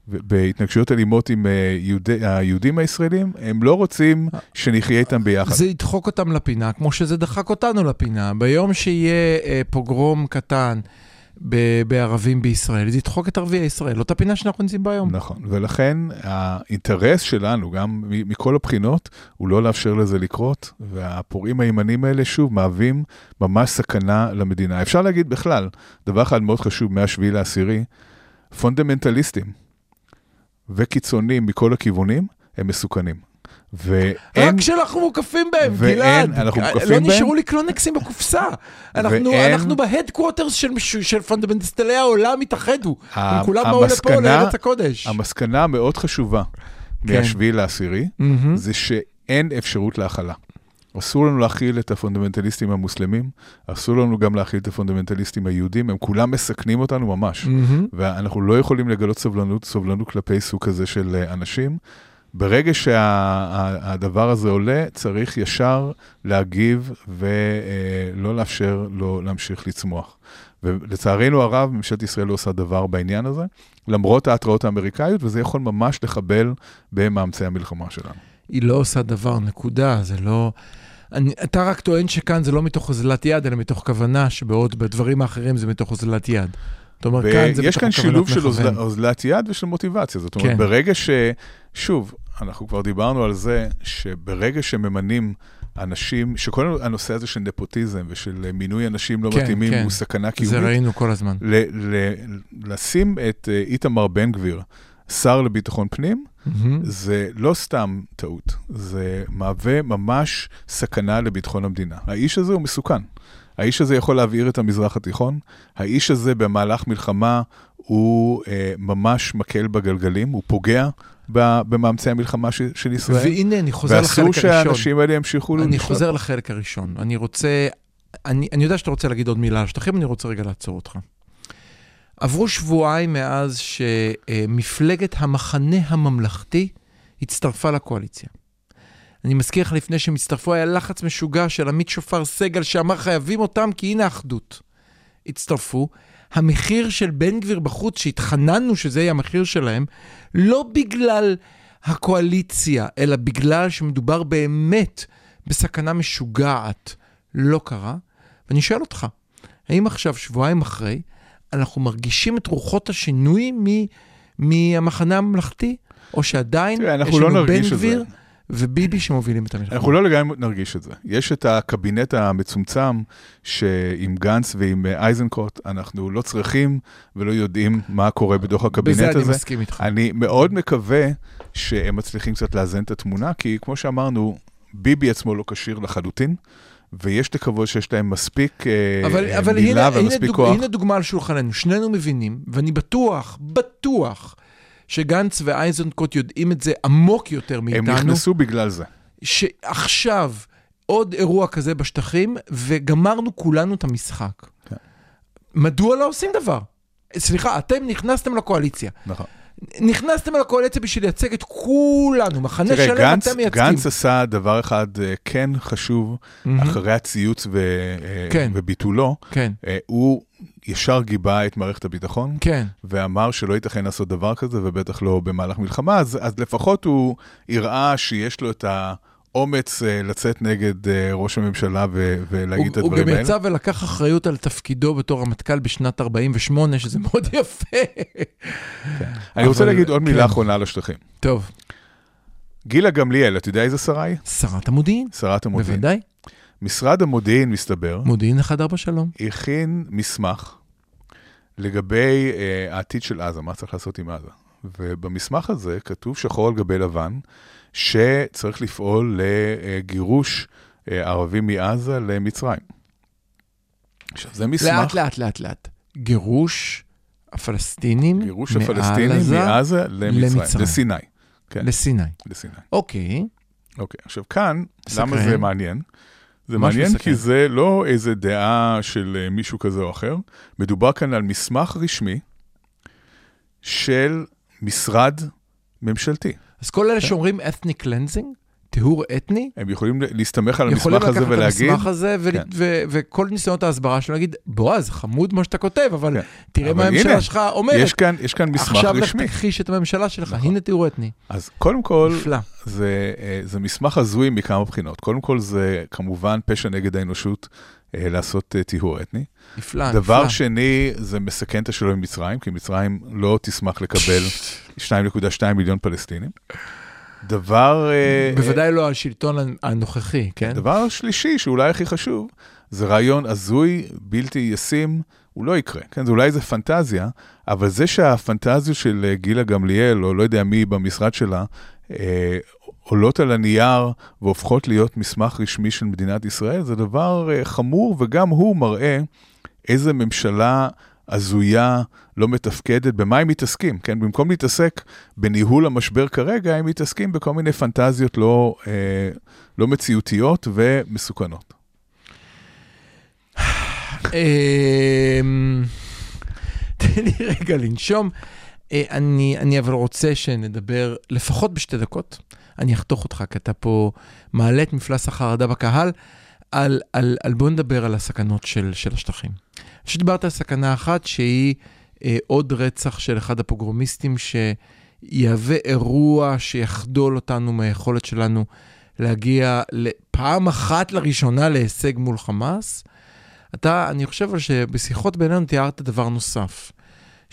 בהתנגשויות אלימות עם אה, יהודי, היהודים הישראלים, הם לא רוצים שנחיה איתם ביחד. זה ידחוק אותם לפינה, כמו שזה דחק אותנו לפינה. ביום שיהיה אה, פוגרום קטן בערבים בישראל, זה ידחוק את ערביי ישראל, לא את הפינה שאנחנו נמצאים בה היום. נכון, ולכן האינטרס שלנו, גם מכל הבחינות, הוא לא לאפשר לזה לקרות, והפורעים הימנים האלה, שוב, מהווים ממש סכנה למדינה. אפשר להגיד בכלל, דבר אחד מאוד חשוב מ-7 לעשירי, פונדמנטליסטים וקיצונים מכל הכיוונים הם מסוכנים. ואין... רק כשאנחנו מוקפים בהם, ואין, גלעד. אנחנו אה, מוקפים לא בהם. נשארו לי קלינקסים בקופסה. אנחנו ואין- אנחנו ב headquarters של, של פונדמנטליסטי העולם התאחדו. ה- הם כולם באו לפה, לארץ הקודש. המסקנה המאוד חשובה כן. מהשביעי לעשירי, מהמם. זה שאין אפשרות להכלה. אסור לנו להכיל את הפונדמנטליסטים המוסלמים, אסור לנו גם להכיל את הפונדמנטליסטים היהודים, הם כולם מסכנים אותנו ממש. מהמם. ואנחנו לא יכולים לגלות סובלנות, סובלנות כלפי סוג כזה של אה, אנשים. ברגע שהדבר הזה עולה, צריך ישר להגיב ולא לאפשר לו להמשיך לצמוח. ולצערנו הרב, ממשלת ישראל לא עושה דבר בעניין הזה, למרות ההתראות האמריקאיות, וזה יכול ממש לחבל במאמצי המלחמה שלנו. היא לא עושה דבר, נקודה, זה לא... אני, אתה רק טוען שכאן זה לא מתוך אוזלת יד, אלא מתוך כוונה, שבעוד בדברים האחרים זה מתוך אוזלת יד. אתה אומר, כאן זה מתוך כאן שילוב של. אוזל, אוזלת יד ושל מוטיבציה. זאת אומרת, כן. ברגע ש... שוב, אנחנו כבר דיברנו על זה, שברגע שממנים אנשים, שכל הנושא הזה של נפוטיזם ושל מינוי אנשים לא כן, מתאימים כן. הוא סכנה זה קיומית, ראינו כל הזמן. ל- ל- לשים את אה, איתמר בן גביר, שר לביטחון פנים. זה לא סתם טעות, זה מהווה ממש סכנה לביטחון המדינה. האיש הזה הוא מסוכן. האיש הזה יכול להבעיר את המזרח התיכון, האיש הזה במהלך מלחמה הוא אה, ממש מקל בגלגלים, הוא פוגע במאמצי המלחמה ש- של ישראל, והנה, אני חוזר ואסור לחלק הראשון. שהאנשים האלה ימשיכו אני לשלוט. חוזר לחלק הראשון. אני רוצה... אני, אני יודע שאתה רוצה להגיד עוד מילה על השטחים, אני רוצה רגע לעצור אותך. עברו שבועיים מאז שמפלגת המחנה הממלכתי הצטרפה לקואליציה. אני מזכיר לך, לפני שהם הצטרפו, היה לחץ משוגע של עמית שופר סגל שאמר חייבים אותם כי הנה אחדות. הצטרפו. המחיר של בן גביר בחוץ, שהתחננו שזה יהיה המחיר שלהם, לא בגלל הקואליציה, אלא בגלל שמדובר באמת בסכנה משוגעת, לא קרה. ואני שואל אותך, האם עכשיו, שבועיים אחרי, אנחנו מרגישים את רוחות השינוי מ- מהמחנה הממלכתי, או שעדיין תראה, יש לא לנו בן את זה. גביר וביבי שמובילים את המלחמה? אנחנו לא לגמרי נרגיש את זה. יש את הקבינט המצומצם, שעם גנץ ועם אה, איזנקוט, אנחנו לא צריכים ולא יודעים מה קורה בתוך הקבינט בזה הזה. אני מסכים איתך. אני מאוד מקווה שהם מצליחים קצת לאזן את התמונה, כי כמו שאמרנו, ביבי עצמו לא כשיר לחלוטין, ויש לקוות שיש להם מספיק אה, אבל, אה, אבל מילה הנה, הנה, ומספיק דוג, כוח. הנה דוגמה על שולחננו, שנינו מבינים, ואני בטוח, בטוח, שגנץ ואייזנקוט יודעים את זה עמוק יותר הם מאיתנו, נכנסו בגלל זה. שעכשיו עוד אירוע כזה בשטחים, וגמרנו כולנו את המשחק. כן. מדוע לא עושים דבר? סליחה, אתם נכנסתם לקואליציה. נכון. נכנסתם לקואליציה בשביל לייצג את כולנו, מחנה תראה, שלם גנץ, אתם מייצגים. גנץ עשה דבר אחד אה, כן חשוב, מהמם. אחרי הציוץ ו, אה, כן. וביטולו, כן, אה, הוא ישר גיבה את מערכת הביטחון, כן. ואמר שלא ייתכן לעשות דבר כזה, ובטח לא במהלך מלחמה, אז, אז לפחות הוא הראה שיש לו את האומץ אה, לצאת נגד אה, ראש הממשלה ו, ולהגיד את הוא, הוא הדברים גם האלה. יצא ולקח אחריות על תפקידו בתור רמטכ"ל בשנת 48, שזה מאוד יפה. אני רוצה להגיד עוד מילה כן. אחרונה על השטחים. טוב, גילה גמליאל, אתה יודע איזה שרה היא? שרת המודיעין, שרת המודיעין. בוודאי. משרד המודיעין, מסתבר, מודיעין 1-4 שלום. הכין מסמך לגבי uh, העתיד של עזה, מה צריך לעשות עם עזה. ובמסמך הזה כתוב שחור על גבי לבן, שצריך לפעול לגירוש uh, ערבים מעזה למצרים. עכשיו, זה מסמך, לאט, לאט, לאט, לאט. גירוש הפלסטינים גירוש הפלסטינים עזה מעזה למצרים, למצרים. לסיני. כן, לסיני. לסיני. אוקיי, אוקיי, עכשיו כאן, סקרן. למה זה מעניין? זה מעניין סקרן. כי זה לא איזה דעה של אה, מישהו כזה או אחר, מדובר כאן על מסמך רשמי של משרד ממשלתי. אז כל אלה שאומרים ethnic cleansing, טיהור אתני, הם יכולים להסתמך על יכולים המסמך הזה לקחת את ולהגיד, המסמך הזה, ו- כן. ו- וכל ניסיונות ההסברה שלו להגיד, בועז, חמוד מה שאתה כותב, אבל כן. תראה אבל מה הממשלה הנה, שלך אומרת. יש כאן, יש כאן מסמך עכשיו לך רשמי. תכחיש את הממשלה שלך, נכון. הנה טיהור אתני. אז קודם כל, נפלא. זה, אה, זה מסמך הזוי מכמה בחינות. קודם כל, זה כמובן פשע נגד האנושות לעשות אה, טיהור אתני. נפלא, דבר נפלא. שני, זה מסכן את השלום עם מצרים, כי מצרים לא תשמח לקבל 2.2 מיליון פלסטינים. דבר, אה, בוודאי לא השלטון הנוכחי, כן? דבר שלישי, שאולי הכי חשוב, זה רעיון הזוי, בלתי ישים, הוא לא יקרה. כן, זה אולי איזה פנטזיה, אבל זה שהפנטזיות של אה, גילה גמליאל, או לא יודע מי במשרד שלה, אה, עולות על הנייר והופכות להיות מסמך רשמי של מדינת ישראל, זה דבר אה, חמור, וגם הוא מראה איזה ממשלה הזויה, לא מתפקדת, במה הם מתעסקים, כן? במקום להתעסק בניהול המשבר כרגע, הם מתעסקים בכל מיני פנטזיות לא, אה, לא מציאותיות ומסוכנות. אמ, תן לי רגע לנשום. אה, אני, אני אבל רוצה שנדבר לפחות בשתי דקות. אני אחתוך אותך, כי אתה פה מעלה את מפלס החרדה בקהל, על, על, על בוא נדבר על הסכנות של, של השטחים. שדיברת על סכנה אחת שהיא אה, עוד רצח של אחד הפוגרומיסטים, שיהווה אירוע שיחדול אותנו מהיכולת שלנו להגיע פעם אחת לראשונה להישג מול חמאס. אתה, אני חושב שבשיחות בינינו תיארת דבר נוסף,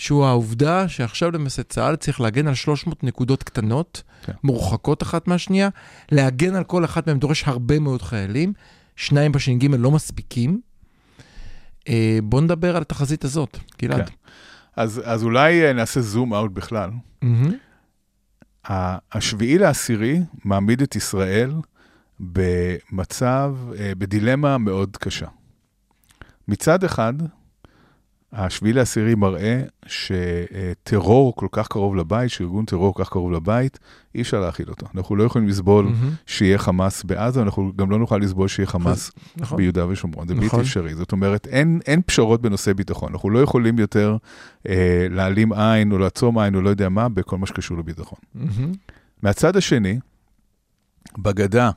שהוא העובדה שעכשיו למעשה צה"ל צריך להגן על 300 נקודות קטנות, כן. מורחקות אחת מהשנייה, להגן על כל אחת מהן דורש הרבה מאוד חיילים, שניים בש"ג לא מספיקים. אה, בוא נדבר על התחזית הזאת, גלעד. כן. אז, אז אולי אה, נעשה זום אאוט בכלל. ה- השביעי לעשירי מעמיד את ישראל במצב, אה, בדילמה מאוד קשה. מצד אחד, השביעי לעשירי מראה שטרור כל כך קרוב לבית, שארגון טרור כל כך קרוב לבית, אי אפשר להכיל אותו. אנחנו לא יכולים לסבול מהמם. שיהיה חמאס בעזה, אנחנו גם לא נוכל לסבול שיהיה חמאס נכון. ביהודה ושומרון. זה נכון. בלתי אפשרי. זאת אומרת, אין, אין פשרות בנושא ביטחון. אנחנו לא יכולים יותר אה, להעלים עין או לעצום עין או לא יודע מה בכל מה שקשור לביטחון. מהמם. מהצד השני, בגדה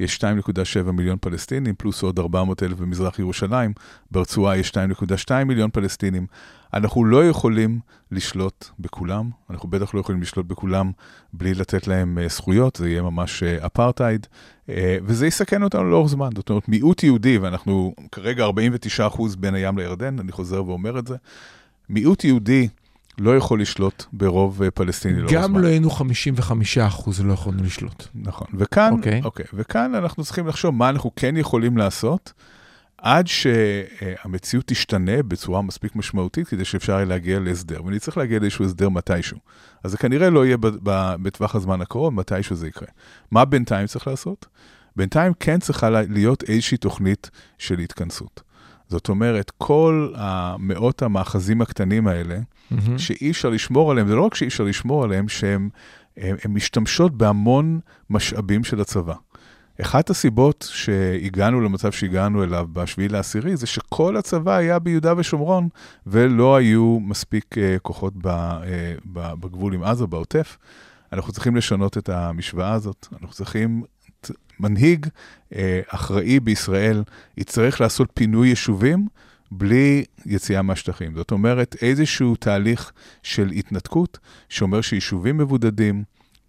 יש 2.7 מיליון פלסטינים, פלוס עוד 400 אלף במזרח ירושלים, ברצועה יש 2.2 מיליון פלסטינים. אנחנו לא יכולים לשלוט בכולם, אנחנו בטח לא יכולים לשלוט בכולם בלי לתת להם אה, זכויות, זה יהיה ממש אה, אפרטהייד, אה, וזה יסכן אותנו לאורך זמן. זאת אומרת, מיעוט יהודי, ואנחנו כרגע 49% בין הים לירדן, אני חוזר ואומר את זה, מיעוט יהודי לא יכול לשלוט ברוב אה, פלסטיני לאורך זמן. גם לא היינו 55 אחוז, לא יכולנו לשלוט. נכון, וכאן, אוקיי. okay. אוקיי, וכאן אנחנו צריכים לחשוב מה אנחנו כן יכולים לעשות, עד שהמציאות תשתנה בצורה מספיק משמעותית, כדי שאפשר יהיה להגיע להסדר. ואני צריך להגיע לאיזשהו הסדר מתישהו. אז זה כנראה לא יהיה בטווח הזמן הקרוב, מתישהו זה יקרה. מה בינתיים צריך לעשות? בינתיים כן צריכה לה- להיות איזושהי תוכנית של התכנסות. זאת אומרת, כל המאות המאחזים הקטנים האלה, מהמם. שאי אפשר לשמור עליהם, זה לא רק שאי אפשר לשמור עליהם, שהן הם, הם משתמשות בהמון משאבים של הצבא. אחת הסיבות שהגענו למצב שהגענו אליו בשביעי לעשירי, זה שכל הצבא היה ביהודה ושומרון, ולא היו מספיק uh, כוחות ב, uh, בגבול עם עזה, בעוטף. אנחנו צריכים לשנות את המשוואה הזאת, אנחנו צריכים... מנהיג uh, אחראי בישראל יצטרך לעשות פינוי יישובים בלי יציאה מהשטחים. זאת אומרת, איזשהו תהליך של התנתקות, שאומר שיישובים מבודדים,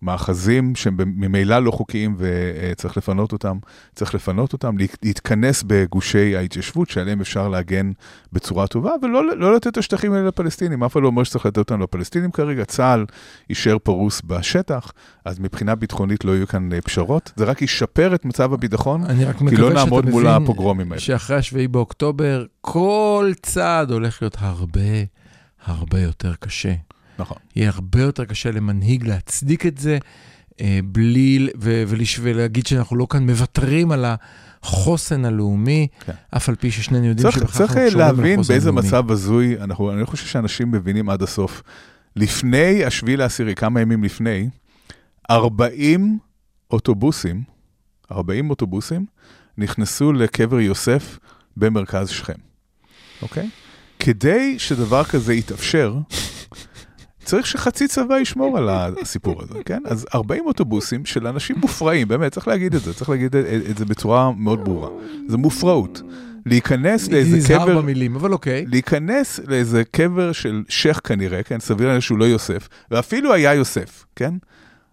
מאחזים שהם ממילא לא חוקיים וצריך לפנות אותם, צריך לפנות אותם, להת- להתכנס בגושי ההתיישבות שעליהם אפשר להגן בצורה טובה, ולא לא לתת את השטחים האלה לפלסטינים. אף אחד לא אומר שצריך לתת אותם לפלסטינים כרגע, צה"ל יישאר פרוס בשטח, אז מבחינה ביטחונית לא יהיו כאן אה, פשרות, זה רק ישפר את מצב הביטחון, כי לא נעמוד מול הפוגרומים האלה. שאחרי השביעי באוקטובר, כל צעד הולך להיות הרבה, הרבה יותר קשה. נכון. יהיה הרבה יותר קשה למנהיג להצדיק את זה, אה, בלי, ו- ולש- ולהגיד שאנחנו לא כאן מוותרים על החוסן הלאומי, כן. אף על פי ששנינו יודעים צריך, שבכך צריך אנחנו קשורים להבין לחוסן באיזה הלאומי. מצב הזוי, אנחנו, אני לא חושב שאנשים מבינים עד הסוף. לפני השביעי לעשירי, כמה ימים לפני, 40 אוטובוסים, 40 אוטובוסים, נכנסו לקבר יוסף במרכז שכם, אוקיי? כדי שדבר כזה יתאפשר, צריך שחצי צבא ישמור על הסיפור הזה, כן? אז 40 אוטובוסים של אנשים מופרעים, באמת, צריך להגיד את זה, צריך להגיד את, זה בצורה מאוד ברורה. זה מופרעות. להיכנס לאיזה נזהר קבר, במילים, אבל אוקיי. להיכנס לאיזה קבר של שייח כנראה, כן? סביר להניח שהוא לא יוסף, ואפילו היה יוסף, כן?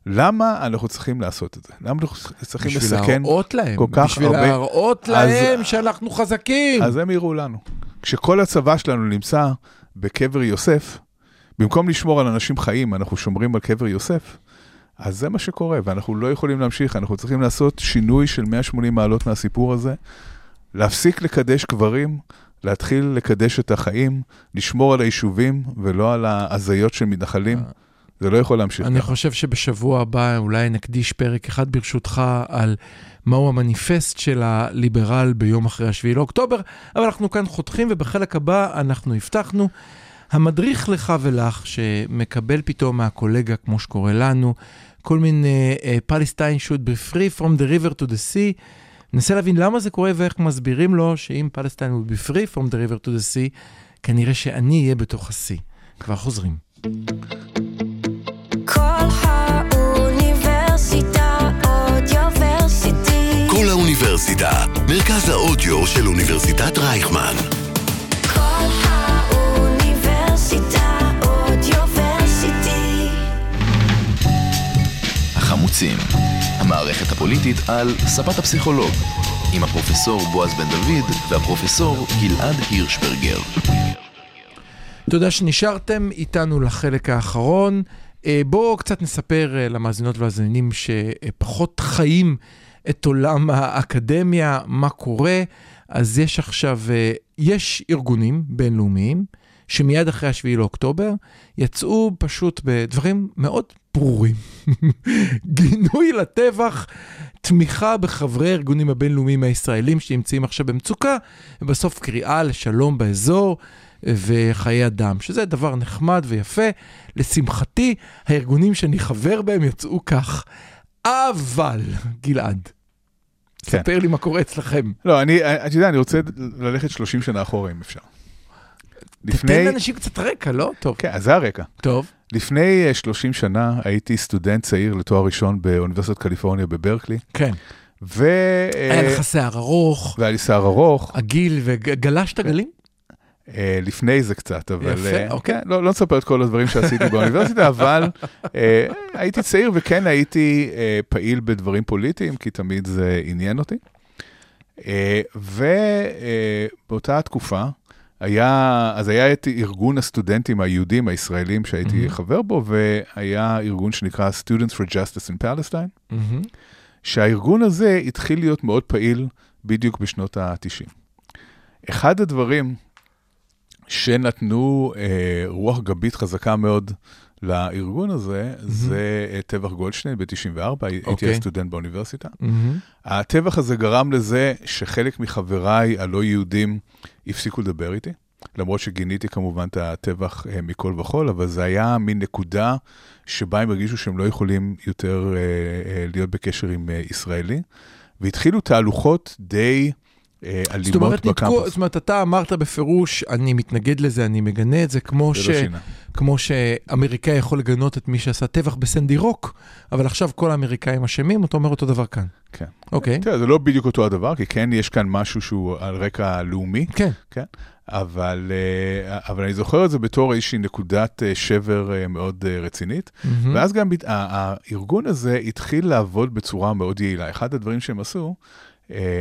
למה אנחנו צריכים לעשות את זה? למה אנחנו צריכים בשביל לסכן? להראות להם, כל כך בשביל הרבה- להראות אז- להם שאנחנו חזקים. אז הם יראו לנו. כשכל הצבא שלנו נמצא בקבר יוסף, במקום לשמור על אנשים חיים, אנחנו שומרים על קבר יוסף, אז זה מה שקורה, ואנחנו לא יכולים להמשיך, אנחנו צריכים לעשות שינוי של 180 מעלות מהסיפור הזה, להפסיק לקדש קברים, להתחיל לקדש את החיים, לשמור על היישובים ולא על ההזיות של מתנחלים. זה לא יכול להמשיך. אני ככה. חושב שבשבוע הבא אולי נקדיש פרק אחד ברשותך על מהו המניפסט של הליברל ביום אחרי השביעי לאוקטובר, אבל אנחנו כאן חותכים ובחלק הבא אנחנו הבטחנו. המדריך לך ולך שמקבל פתאום מהקולגה, כמו שקורה לנו, כל מיני פלסטיין should be free from the river to the sea. ננסה להבין למה זה קורה ואיך מסבירים לו שאם פלסטיין will be free from the river to the sea, כנראה שאני אהיה בתוך השיא. כבר חוזרים. כל האוניברסיטה אודיוורסיטי. כל האוניברסיטה, מרכז האודיו של אוניברסיטת רייכמן. החמוצים, המערכת הפוליטית על ספת הפסיכולוג, עם הפרופסור בועז בן דוד והפרופסור גלעד הירשברגר. תודה שנשארתם איתנו לחלק האחרון. אה, בואו קצת נספר אה, למאזינות והמאזינים שפחות חיים את עולם האקדמיה, מה קורה. אז יש עכשיו, אה, יש ארגונים בינלאומיים שמיד אחרי השביעי לאוקטובר יצאו פשוט בדברים מאוד ברורים. גינוי לטבח, תמיכה בחברי הארגונים הבינלאומיים הישראלים שנמצאים עכשיו במצוקה, ובסוף קריאה לשלום באזור. וחיי אדם, שזה דבר נחמד ויפה. לשמחתי, הארגונים שאני חבר בהם יצאו כך. אבל, גלעד, כן. ספר לי מה קורה אצלכם. לא, אני, אתה יודע, אני רוצה ללכת 30 שנה אחורה, אם אפשר. תתן לאנשים קצת רקע, לא? טוב. כן, אז זה הרקע. טוב. לפני אה, 30 שנה הייתי סטודנט צעיר לתואר ראשון באוניברסיטת קליפורניה בברקלי, כן. ו... היה אה, לך שיער ארוך, והיה לי שיער ארוך, עגיל, וגלשת גלים? אה, לפני זה קצת, אבל... יפה, אה, אוקיי. כן, לא, לא נספר את כל הדברים שעשיתי באוניברסיטה, אבל אה, הייתי צעיר וכן הייתי אה, פעיל בדברים פוליטיים, כי תמיד זה עניין אותי. אה, ובאותה תקופה, היה, אז היה את ארגון הסטודנטים היהודים הישראלים שהייתי מהמם. חבר בו, והיה ארגון שנקרא Students for Justice in Palestine, מהמם. שהארגון הזה התחיל להיות מאוד פעיל בדיוק בשנות ה-90. אחד הדברים שנתנו אה, רוח גבית חזקה מאוד לארגון הזה, mm-hmm. זה אה, טבח גולדשטיין ב-94, הייתי אוקיי. סטודנט באוניברסיטה. מהמם. הטבח הזה גרם לזה שחלק מחבריי הלא יהודים הפסיקו לדבר איתי, למרות שגיניתי כמובן את הטבח אה, מכל וכול, אבל זה היה מין נקודה שבה הם הרגישו שהם לא יכולים יותר אה, להיות בקשר עם ישראלי, והתחילו תהלוכות די אלימות אומרת, בקמפוס. זאת אומרת, אתה אמרת בפירוש, אני מתנגד לזה, אני מגנה את זה, כמו, זה ש... לא. כמו שאמריקאי יכול לגנות את מי שעשה טבח בסנדי רוק, אבל עכשיו כל האמריקאים אשמים, אתה אומר אותו דבר כאן. כן. אוקיי, תראה, זה לא בדיוק אותו הדבר, כי כן, יש כאן משהו שהוא על רקע לאומי, כן. אבל, אה, אבל אני זוכר את זה בתור איזושהי נקודת אה, שבר אה, מאוד אה, רצינית. מהמם. ואז גם הארגון הזה התחיל לעבוד בצורה מאוד יעילה. אחד הדברים שהם עשו, אה,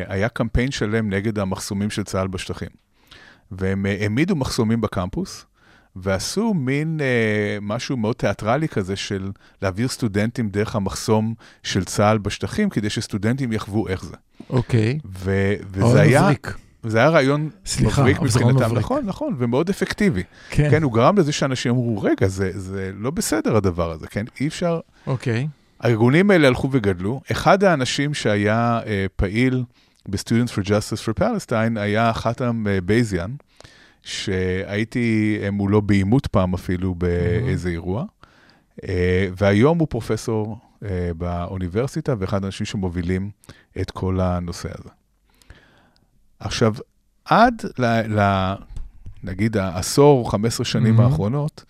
היה קמפיין שלם נגד המחסומים של צה"ל בשטחים. והם אה, העמידו מחסומים בקמפוס, ועשו מין אה, משהו מאוד תיאטרלי כזה של להעביר סטודנטים דרך המחסום של צה"ל בשטחים, כדי שסטודנטים יחוו איך זה. אוקיי. ו- וזה היה, מבריק. וזה היה רעיון סליחה, מבריק זה מבחינתם, מבריק. נכון, נכון, ומאוד אפקטיבי. כן. כן, הוא גרם לזה שאנשים אמרו, רגע, זה, זה לא בסדר הדבר הזה, כן? אי אפשר... אוקיי. הארגונים האלה הלכו וגדלו. אחד האנשים שהיה אה, פעיל ב-Students for Justice for Palestine היה חאתם אה, בזיאן, שהייתי אה, מולו בעימות פעם אפילו באיזה אירוע, אה, והיום הוא פרופסור אה, באוניברסיטה ואחד האנשים שמובילים את כל הנושא הזה. עכשיו, עד ל... ל נגיד העשור, 15 שנים מהמם. האחרונות,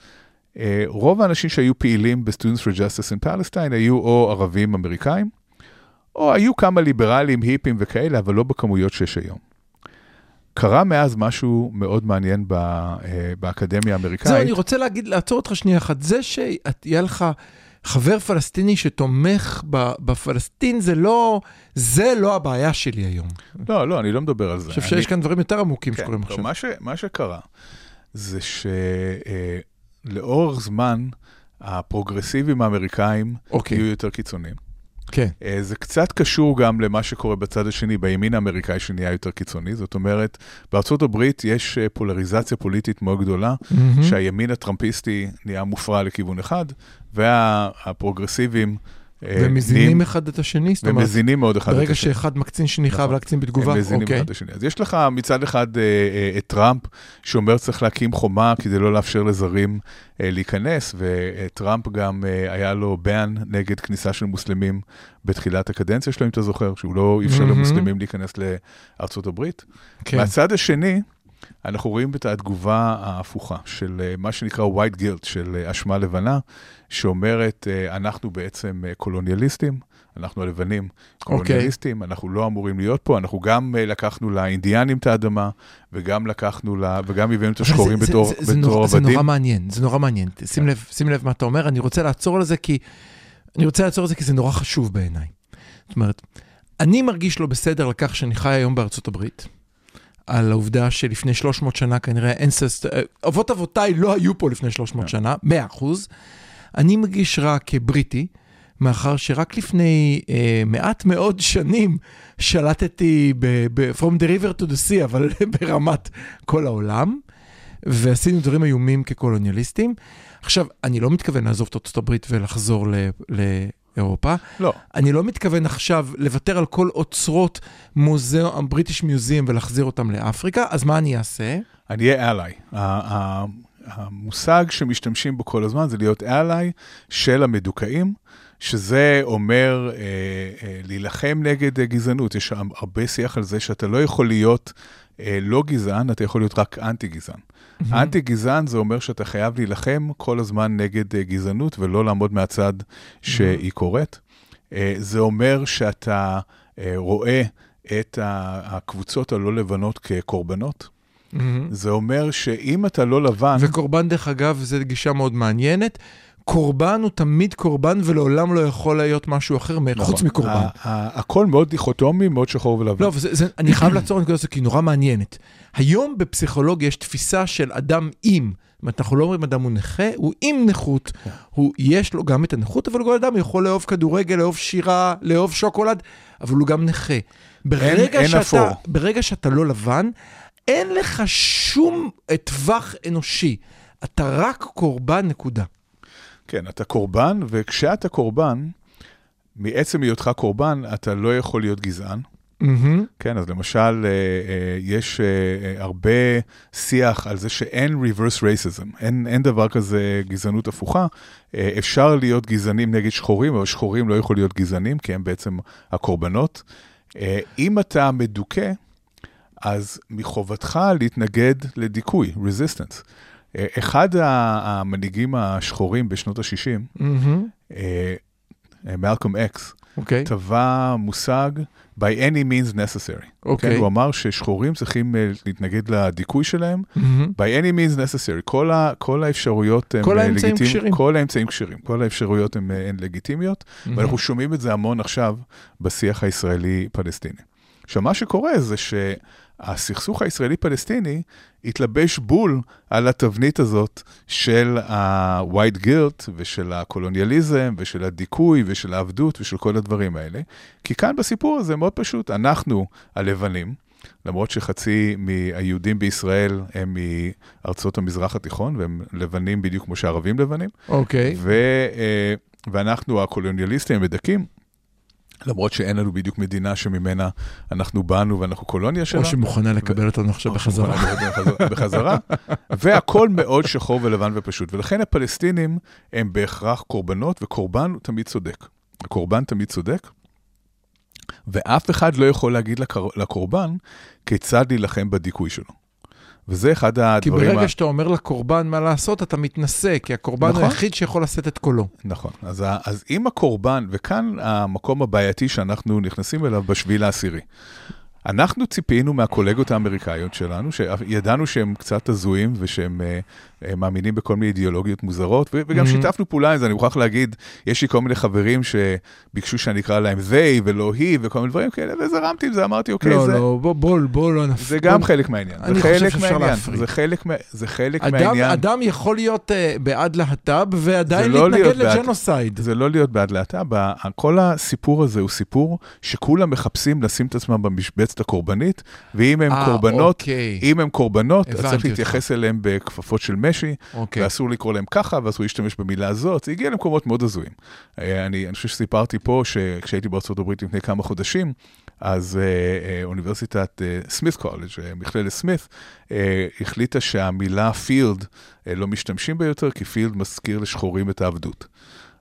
רוב האנשים שהיו פעילים ב-Students for Justice in Palestine היו או ערבים אמריקאים, או היו כמה ליברלים, היפים וכאלה, אבל לא בכמויות שיש היום. קרה מאז משהו מאוד מעניין ב, אה, באקדמיה האמריקאית. זהו, אני רוצה להגיד, לעצור אותך שנייה אחת. זה שיהיה לך חבר פלסטיני שתומך בפלסטין, זה לא, זה לא הבעיה שלי היום. לא, לא, אני לא מדבר על זה. אני חושב שיש כאן דברים יותר עמוקים כן, שקורים עכשיו. מה, ש, מה שקרה זה שלאורך זמן הפרוגרסיבים האמריקאים אוקיי. יהיו יותר קיצוניים. כן. אה, זה קצת קשור גם למה שקורה בצד השני, בימין האמריקאי שנהיה יותר קיצוני. זאת אומרת, בארצות הברית יש אה, פולריזציה פוליטית מאוד גדולה, מהמם. שהימין הטראמפיסטי נהיה מופרע לכיוון אחד, והפרוגרסיבים... אה, ומזינים נהיים- אחד את השני, זאת אומרת, ומזינים מאוד אחד את ברגע השני. שאחד מקצין שני חייב נכון. להקצין בתגובה, הם מזינים אוקיי. אחד את השני. אז יש לך מצד אחד אה, אה, את טראמפ, שאומר צריך להקים חומה כדי לא לאפשר לזרים אה, להיכנס, וטראמפ גם אה, היה לו ban נגד כניסה של מוסלמים בתחילת הקדנציה שלו, אם אתה זוכר, שהוא לא אפשר מהמם. למוסלמים להיכנס לארצות הברית. כן. מהצד השני, אנחנו רואים את התגובה ההפוכה של אה, מה שנקרא white guilt, של אה, אשמה לבנה, שאומרת, אה, אנחנו בעצם קולוניאליסטים, אנחנו הלבנים אוקיי. קולוניאליסטים, אנחנו לא אמורים להיות פה, אנחנו גם לקחנו לאינדיאנים את האדמה, וגם לקחנו, ל... וגם הבאנו את השחורים זה- זה- בתור זה- זה בתור זה עבדים. נורא מעניין, זה נורא מעניין. שים כן. לב, שים לב מה אתה אומר, אני רוצה לעצור על זה כי... אני רוצה לעצור על זה כי זה נורא חשוב בעיניי. זאת אומרת, אני מרגיש לא בסדר על כך שאני חי היום בארצות הברית, על העובדה שלפני 300 שנה כנראה אנססט... אבות אבותיי לא היו פה לפני 300 כן. שנה, 100 אחוז. אני מרגיש רע כבריטי, מאחר שרק לפני אה, מעט מאוד שנים שלטתי ב- ב- From the river to the sea, אבל ברמת כל העולם, ועשינו דברים איומים כקולוניאליסטים. עכשיו, אני לא מתכוון לעזוב את ארצות הברית ולחזור ל- לאירופה. לא, אני לא מתכוון עכשיו לוותר על כל אוצרות מוזיאום, בריטיש מיוזיאם ולהחזיר אותם לאפריקה, אז מה אני אעשה? אני אהיה אליי. המושג שמשתמשים בו כל הזמן זה להיות אליי של המדוכאים, שזה אומר אה, אה, להילחם נגד אה, גזענות. יש הרבה שיח על זה שאתה לא יכול להיות אה, לא גזען, אתה יכול להיות רק אנטי גזען. אנטי גזען זה אומר שאתה חייב להילחם כל הזמן נגד אה, גזענות ולא לעמוד מהצד שהיא קורית. אה, זה אומר שאתה אה, רואה את הקבוצות הלא לבנות כקורבנות. מהמם. זה אומר שאם אתה לא לבן, וקורבן, דרך אגב, זו גישה מאוד מעניינת. קורבן הוא תמיד קורבן ולעולם לא יכול להיות משהו אחר נכון, חוץ מקורבן. הכל מאוד דיכוטומי, מאוד שחור ולבן. לא, זה, זה, אני חייב לעצור את הנקודה הזאת כי היא נורא מעניינת. היום בפסיכולוגיה יש תפיסה של אדם עם, אומרת, אנחנו לא אומרים אדם הוא נכה, הוא עם נכות, הוא, יש לו גם את הנכות, אבל כל אדם יכול לאהוב כדורגל, לאהוב שירה, לאהוב שוקולד, אבל הוא גם נכה. ברגע, אין שאתה, אפור. ברגע שאתה לא לבן, אין לך שום טווח אנושי. אתה רק קורבן, נקודה. כן, אתה קורבן, וכשאתה קורבן, מעצם היותך קורבן, אתה לא יכול להיות גזען. מהמם. כן, אז למשל, אה, אה, יש אה, אה, הרבה שיח על זה שאין reverse racism, אין, אין דבר כזה גזענות הפוכה. אה, אפשר להיות גזענים נגד שחורים, אבל שחורים לא יכולים להיות גזענים, כי הם בעצם הקורבנות. אה, אם אתה מדוכא, אז מחובתך להתנגד לדיכוי, resistance. אה, אחד המנהיגים השחורים בשנות ה-60, מהמם. מלקום אקס, אוקיי. טבע מושג by any means necessary. אוקיי. כן, הוא אמר ששחורים צריכים אה, להתנגד לדיכוי שלהם מהמם. by any means necessary. כל, ה, כל האפשרויות הן כל אה, האמצעים כשרים. כל האמצעים כשרים. כל האפשרויות הן אה, הן לגיטימיות, ואנחנו שומעים את זה המון עכשיו בשיח הישראלי-פלסטיני. עכשיו, מה שקורה זה שהסכסוך הישראלי-פלסטיני התלבש בול על התבנית הזאת של ה-white guilt ושל הקולוניאליזם ושל הדיכוי ושל העבדות ושל כל הדברים האלה. כי כאן בסיפור הזה מאוד פשוט, אנחנו הלבנים, למרות שחצי מהיהודים בישראל הם מארצות המזרח התיכון, והם לבנים בדיוק כמו שהערבים לבנים, אוקיי. ו, אה, ואנחנו הקולוניאליסטים המדכאים, למרות שאין לנו בדיוק מדינה שממנה אנחנו באנו ואנחנו קולוניה שלה. או שמוכנה לקבל אותנו עכשיו בחזרה. בחזרה. והכל מאוד שחור ולבן ופשוט. ולכן הפלסטינים הם בהכרח קורבנות, וקורבן תמיד צודק. הקורבן תמיד צודק, ואף אחד לא יכול להגיד. לקורבן כיצד להילחם בדיכוי שלו. וזה אחד כי הדברים... ברגע ה- שאתה אומר לקורבן מה לעשות, אתה מתנשא, כי הקורבן הוא נכון. היחיד שיכול לשאת את קולו. נכון. אז, אז אם הקורבן, וכאן המקום הבעייתי שאנחנו נכנסים אליו בשביעי לעשירי. אנחנו ציפינו מהקולגות האמריקאיות שלנו, שידענו שהם קצת הזויים ושהם אה, מאמינים בכל מיני אידיאולוגיות מוזרות, וגם Mhm. שיתפנו פעולה עם זה, אני מוכרח להגיד, יש לי כל מיני חברים שביקשו שאני אקרא להם they ולא היא וכל מיני דברים כאלה, וזרמתי עם זה, אמרתי, אוקיי, לא, זה... לא, בוא- בוא בוא לא נפ... זה גם בוא- חלק מהעניין, אני זה חושב חלק שאפשר מהעניין, להפריד. זה חלק, זה חלק אדם, מהעניין. אדם יכול להיות uh, בעד להט"ב ועדיין לא להתנגד להיות בעד- לג'נוסייד. זה לא להיות בעד להט"ב, כל הסיפור הזה הוא סיפור שכולם מחפשים לשים את עצמם במשבצת הקורבנית, ואם הם אה, קורבנות, אוקיי, אם הם קורבנות, אז צריך. להתייחס אליהם בכפפות של משי, אוקיי. ואסור לקרוא להם ככה, ואסור להשתמש במילה הזאת, זה הגיע למקומות מאוד הזויים. אה, אני, אני חושב שסיפרתי פה שכשהייתי בארצות הברית לפני כמה חודשים, אז אה, אה, אוניברסיטת אה, סמית קולג', אה, מכללת סמית, אה, החליטה שהמילה פילד אה, לא משתמשים בה יותר, כי פילד מזכיר לשחורים את העבדות.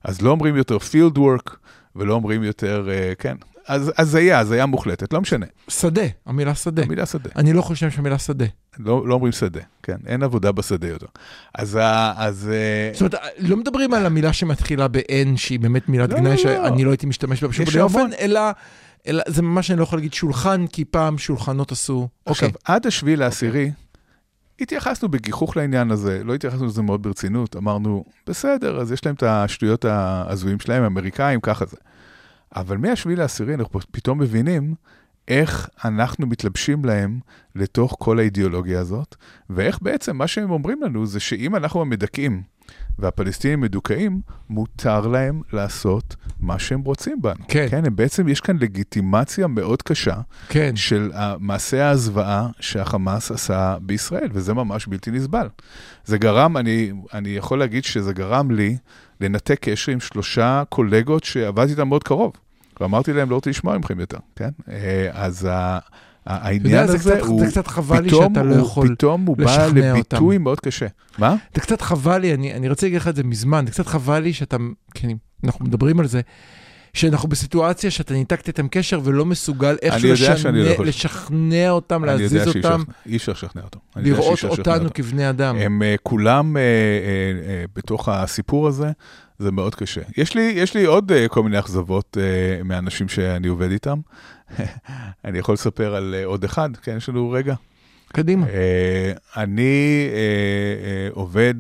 אז לא אומרים יותר פילד וורק, ולא אומרים יותר, אה, כן, אז הזיה, הזיה מוחלטת, לא משנה, שדה, המילה שדה. המילה שדה. אני לא חושב שהמילה שדה. לא, לא אומרים שדה, כן, אין עבודה בשדה יותר. אז, ה- אז אה, זאת אומרת, לא מדברים על המילה שמתחילה ב-N, שהיא באמת מילת לא, גנאי לא, לא. שאני לא הייתי משתמש בה בשום פנים המון. אלא, אלא זה ממש אני לא יכול להגיד שולחן, כי פעם שולחנות עשו. עכשיו, אוקיי. עד השביעי לעשירי, התייחסנו בגיחוך לעניין הזה, לא התייחסנו לזה מאוד ברצינות, אמרנו, בסדר, אז יש להם את השטויות ההזויים שלהם, האמריקאים, ככה זה. אבל מהשביעי לעשירי אנחנו פתאום מבינים איך אנחנו מתלבשים להם לתוך כל האידיאולוגיה הזאת, ואיך בעצם מה שהם אומרים לנו זה שאם אנחנו המדכאים והפלסטינים מדוכאים, מותר להם לעשות מה שהם רוצים בנו. כן. כן, הם בעצם, יש כאן לגיטימציה מאוד קשה כן. של מעשה הזוועה שהחמאס עשה בישראל, וזה ממש בלתי נסבל. זה גרם, אני, אני יכול להגיד שזה גרם לי לנתק קשר עם שלושה קולגות שעבדתי איתם מאוד קרוב. ואמרתי להם, לא רוצה לשמוע מכם יותר, כן? אה, אז העניין יודע, זה הזה קצת- הוא, זה קצת חבל לי שאתה לא יכול פתאום הוא בא לביטוי אותם. מאוד קשה. מה? זה קצת חבל לי, אני, אני רוצה להגיד לך את זה מזמן, זה קצת חבל לי שאתה, כן, אנחנו מדברים על זה, שאנחנו בסיטואציה שאתה ניתקת איתם קשר ולא מסוגל איכשהו שאני לא לשכנע. לשכנע אותם, להזיז אותם, אי אפשר לשכנע אותם. לראות לשכנע אותנו אותם. כבני אדם. הם uh, כולם uh, uh, uh, בתוך הסיפור הזה, זה מאוד קשה. יש לי, יש לי עוד uh, כל מיני אכזבות uh, מהאנשים שאני עובד איתם. אני יכול לספר על אה, עוד אחד, כן, יש לנו רגע. קדימה. אה, אני אה, אה, עובד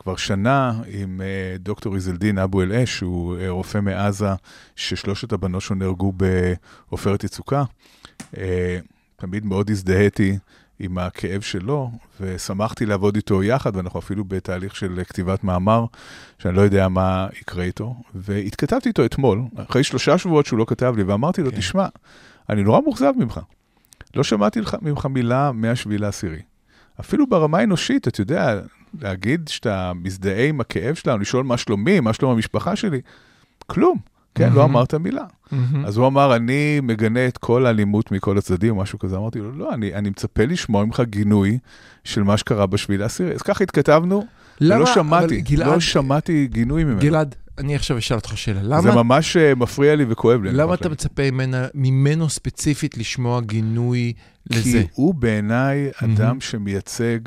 כבר שנה עם אה, דוקטור איזלדין אבו אל-אש, שהוא אה, רופא מעזה, ששלושת הבנות שלו נהרגו בעופרת יצוקה. אה, תמיד מאוד הזדהיתי עם הכאב שלו, ושמחתי לעבוד איתו יחד, ואנחנו אפילו בתהליך של כתיבת מאמר, שאני לא יודע מה יקרה איתו. והתכתבתי איתו אתמול, אחרי שלושה שבועות שהוא לא כתב לי, ואמרתי לו, כן. תשמע, אני נורא מאוכזב ממך. לא שמעתי לך, ממך מילה מהשביעי לעשירי. אפילו ברמה האנושית, אתה יודע, להגיד שאתה מזדהה עם הכאב שלנו, לשאול מה שלומי, מה שלום המשפחה שלי, כלום. כן, לא. אמרת מילה. אז הוא אמר, אני מגנה את כל האלימות מכל הצדדים, או משהו כזה. אמרתי לו, לא, אני, אני מצפה לשמוע ממך גינוי של מה שקרה בשביעי לעשירי. אז ככה התכתבנו, למה- ולא שמעתי, גלעד- לא שמעתי גינוי ממנו. גלעד, אני עכשיו אשאל אותך שאלה. זה ממש אה, מפריע לי וכואב לי. למה אתה. מצפה ממנה, ממנו ספציפית לשמוע גינוי לזה? כי הוא בעיניי. אדם שמייצג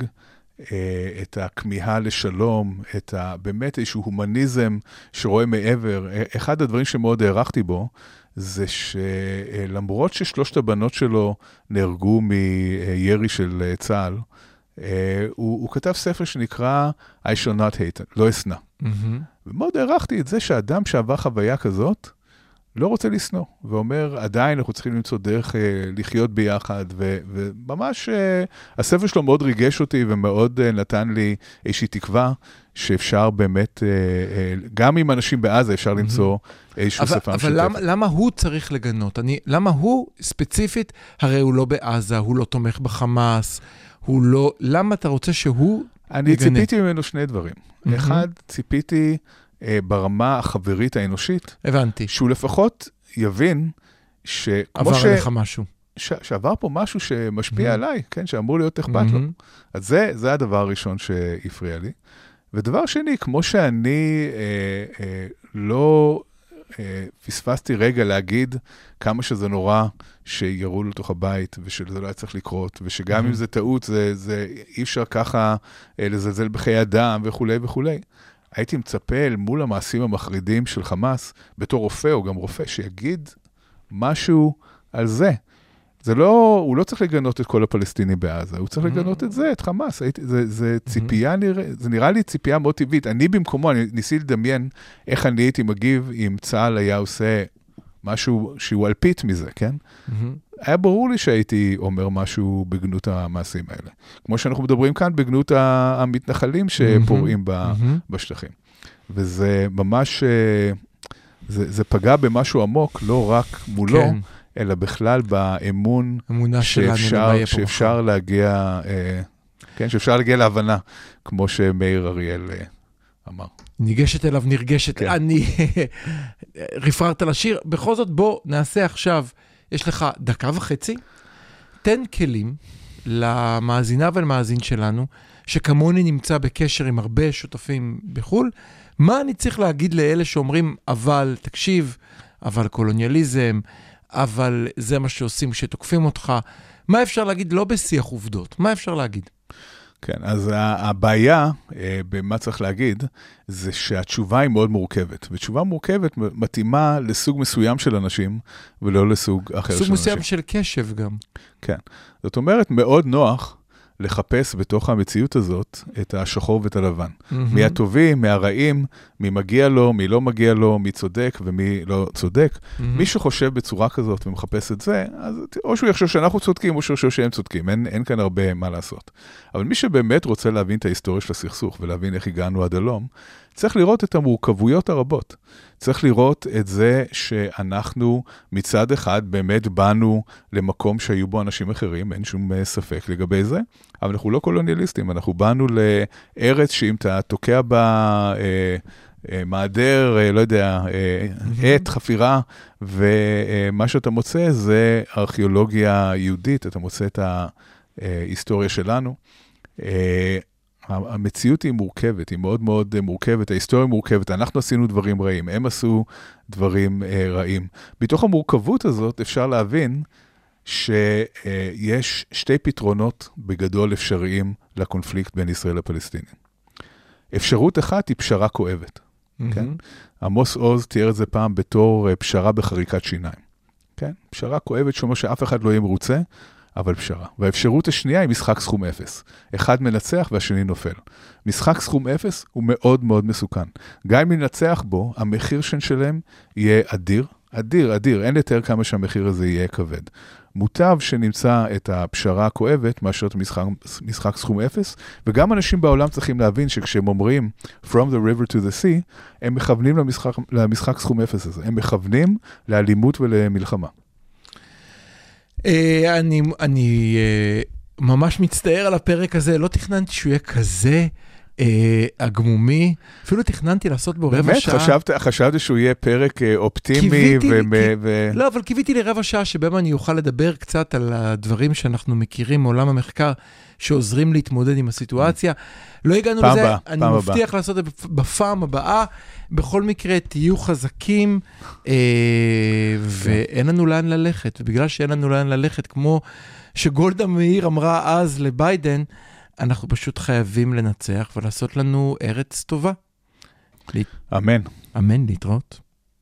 את הכמיהה לשלום, את ה, באמת איזשהו הומניזם שרואה מעבר. אה, אחד הדברים שמאוד הערכתי בו, זה שלמרות ששלושת הבנות שלו נהרגו מירי של אה, צה"ל, אה, הוא, הוא כתב ספר שנקרא I shall not hate, לא אשנא. מהמם. ומאוד הערכתי את זה שאדם שעבר חוויה כזאת, לא רוצה לשנוא, ואומר, עדיין אנחנו צריכים למצוא דרך אה, לחיות ביחד, ו, וממש אה, הספר שלו מאוד ריגש אותי ומאוד אה, נתן לי איזושהי תקווה שאפשר באמת, אה, אה, גם עם אנשים בעזה אפשר למצוא איזשהו אבל, שפה אבל משותפת. למה, למה הוא צריך לגנות? אני, למה הוא ספציפית, הרי הוא לא בעזה, הוא לא תומך בחמאס, הוא לא... למה אתה רוצה שהוא... אני יגנה. ציפיתי ממנו שני דברים. מהמם. אחד, ציפיתי ברמה החברית האנושית, הבנתי. שהוא לפחות יבין שכמו עבר ש... עליך משהו. ש... שעבר פה משהו שמשפיע מהמם. עליי, כן, שאמור להיות אכפת לו. מהמם. אז זה, זה הדבר הראשון שהפריע לי. ודבר שני, כמו שאני אה, אה, לא אה, פספסתי רגע להגיד כמה שזה נורא שירו לתוך הבית, ושזה לא היה צריך לקרות, ושגם Mhm. אם זה טעות, זה, זה אי אפשר ככה אה, לזלזל בחיי אדם וכולי וכולי. הייתי מצפה אל מול המעשים המחרידים של חמאס, בתור רופא או גם רופא, שיגיד משהו על זה. זה לא, הוא לא צריך לגנות את כל הפלסטינים בעזה, הוא צריך Mhm. לגנות את זה, את חמאס. הייתי, זה, זה ציפייה, נראה, זה נראה לי ציפייה מאוד טבעית. אני במקומו, אני ניסיתי לדמיין איך אני הייתי מגיב אם צה"ל היה עושה משהו שהוא אלפית מזה, כן? מהמם. היה ברור לי שהייתי אומר משהו בגנות המעשים האלה. כמו שאנחנו מדברים כאן בגנות המתנחלים שפורעים ב, מהמם. בשטחים. וזה ממש, אה, זה, זה פגע במשהו עמוק, לא רק מולו, כן, אלא בכלל באמון שאפשר, שאפשר להגיע, אה, כן, שאפשר להגיע להבנה, כמו שמאיר אריאל אה, אמר. ניגשת אליו, נרגשת. כן. אני... רפררת לשיר. בכל זאת, בוא נעשה עכשיו, יש לך דקה וחצי, תן כלים למאזינה ולמאזין שלנו, שכמוני נמצא בקשר עם הרבה שותפים בחו"ל, מה אני צריך להגיד לאלה שאומרים, אבל, תקשיב, אבל קולוניאליזם, אבל זה מה שעושים כשתוקפים אותך. מה אפשר להגיד לא בשיח עובדות? מה אפשר להגיד? כן, אז הבעיה, אה, במה צריך להגיד, זה שהתשובה היא מאוד מורכבת. ותשובה מורכבת מתאימה לסוג מסוים של אנשים, ולא לסוג אחר סוג של מסוים אנשים. של קשב גם. כן. זאת אומרת, מאוד נוח לחפש בתוך המציאות הזאת את השחור ואת הלבן. מי הטובים, מי הרעים, מי מגיע לו, מי לא מגיע לו, מי צודק ומי לא צודק. מהמם. מי שחושב בצורה כזאת ומחפש את זה, אז או שהוא יחשוב שאנחנו צודקים, או שהוא יחשוב שהם צודקים, אין, אין כאן הרבה מה לעשות. אבל מי שבאמת רוצה להבין את ההיסטוריה של הסכסוך ולהבין איך הגענו עד הלום, צריך לראות את המורכבויות הרבות. צריך לראות את זה שאנחנו מצד אחד באמת באנו למקום שהיו בו אנשים אחרים, אין שום אה, ספק לגבי זה, אבל אנחנו לא קולוניאליסטים, אנחנו באנו לארץ שאם אתה תוקע בה... אה, אה, מעדר, אה, לא יודע, עט, חפירה, ומה שאתה מוצא זה ארכיאולוגיה יהודית, אתה מוצא את ההיסטוריה שלנו. אה, המציאות היא מורכבת, היא מאוד מאוד אה, מורכבת, ההיסטוריה מורכבת, אנחנו עשינו דברים רעים, הם עשו דברים אה, רעים. מתוך המורכבות הזאת אפשר להבין שיש שתי פתרונות בגדול אפשריים לקונפליקט בין ישראל לפלסטינים. אפשרות אחת היא פשרה כואבת. כן? מהמם. עמוס עוז תיאר את זה פעם בתור אה, פשרה בחריקת שיניים. כן? פשרה כואבת שאומר שאף אחד לא יהיה מרוצה, אבל פשרה. והאפשרות השנייה היא משחק סכום אפס. אחד מנצח והשני נופל. משחק סכום אפס הוא מאוד מאוד מסוכן. גם אם ננצח בו, המחיר שנשלם יהיה אדיר, אדיר, אדיר, אין לתאר כמה שהמחיר הזה יהיה כבד. מוטב שנמצא את הפשרה הכואבת מאשר את המשחק, משחק סכום אפס, וגם אנשים בעולם צריכים להבין שכשהם אומרים From the river to the sea, הם מכוונים למשחק, למשחק סכום אפס הזה, הם מכוונים לאלימות ולמלחמה. אה, אני, אני אה, ממש מצטער על הפרק הזה, לא תכננתי שהוא יהיה כזה הגמומי, אפילו תכננתי לעשות בו רבע באמת, שעה. חשבת, חשבת שהוא יהיה פרק אה, אופטימי, קיוויתי, ו... כי- ו... לא, אבל קיוויתי לרבע שעה שבהם אני אוכל לדבר קצת על הדברים שאנחנו מכירים מעולם המחקר, שעוזרים להתמודד עם הסיטואציה. לא הגענו פעם לזה, אני פעם מבטיח לעשות את זה בפעם הבאה. בכל מקרה, תהיו חזקים, אה, ואין לנו לאן ללכת. ובגלל שאין לנו לאן ללכת, כמו שגולדה מאיר אמרה אז לביידן, אנחנו פשוט חייבים לנצח ולעשות לנו ארץ טובה. אמן. אמן, להתראות.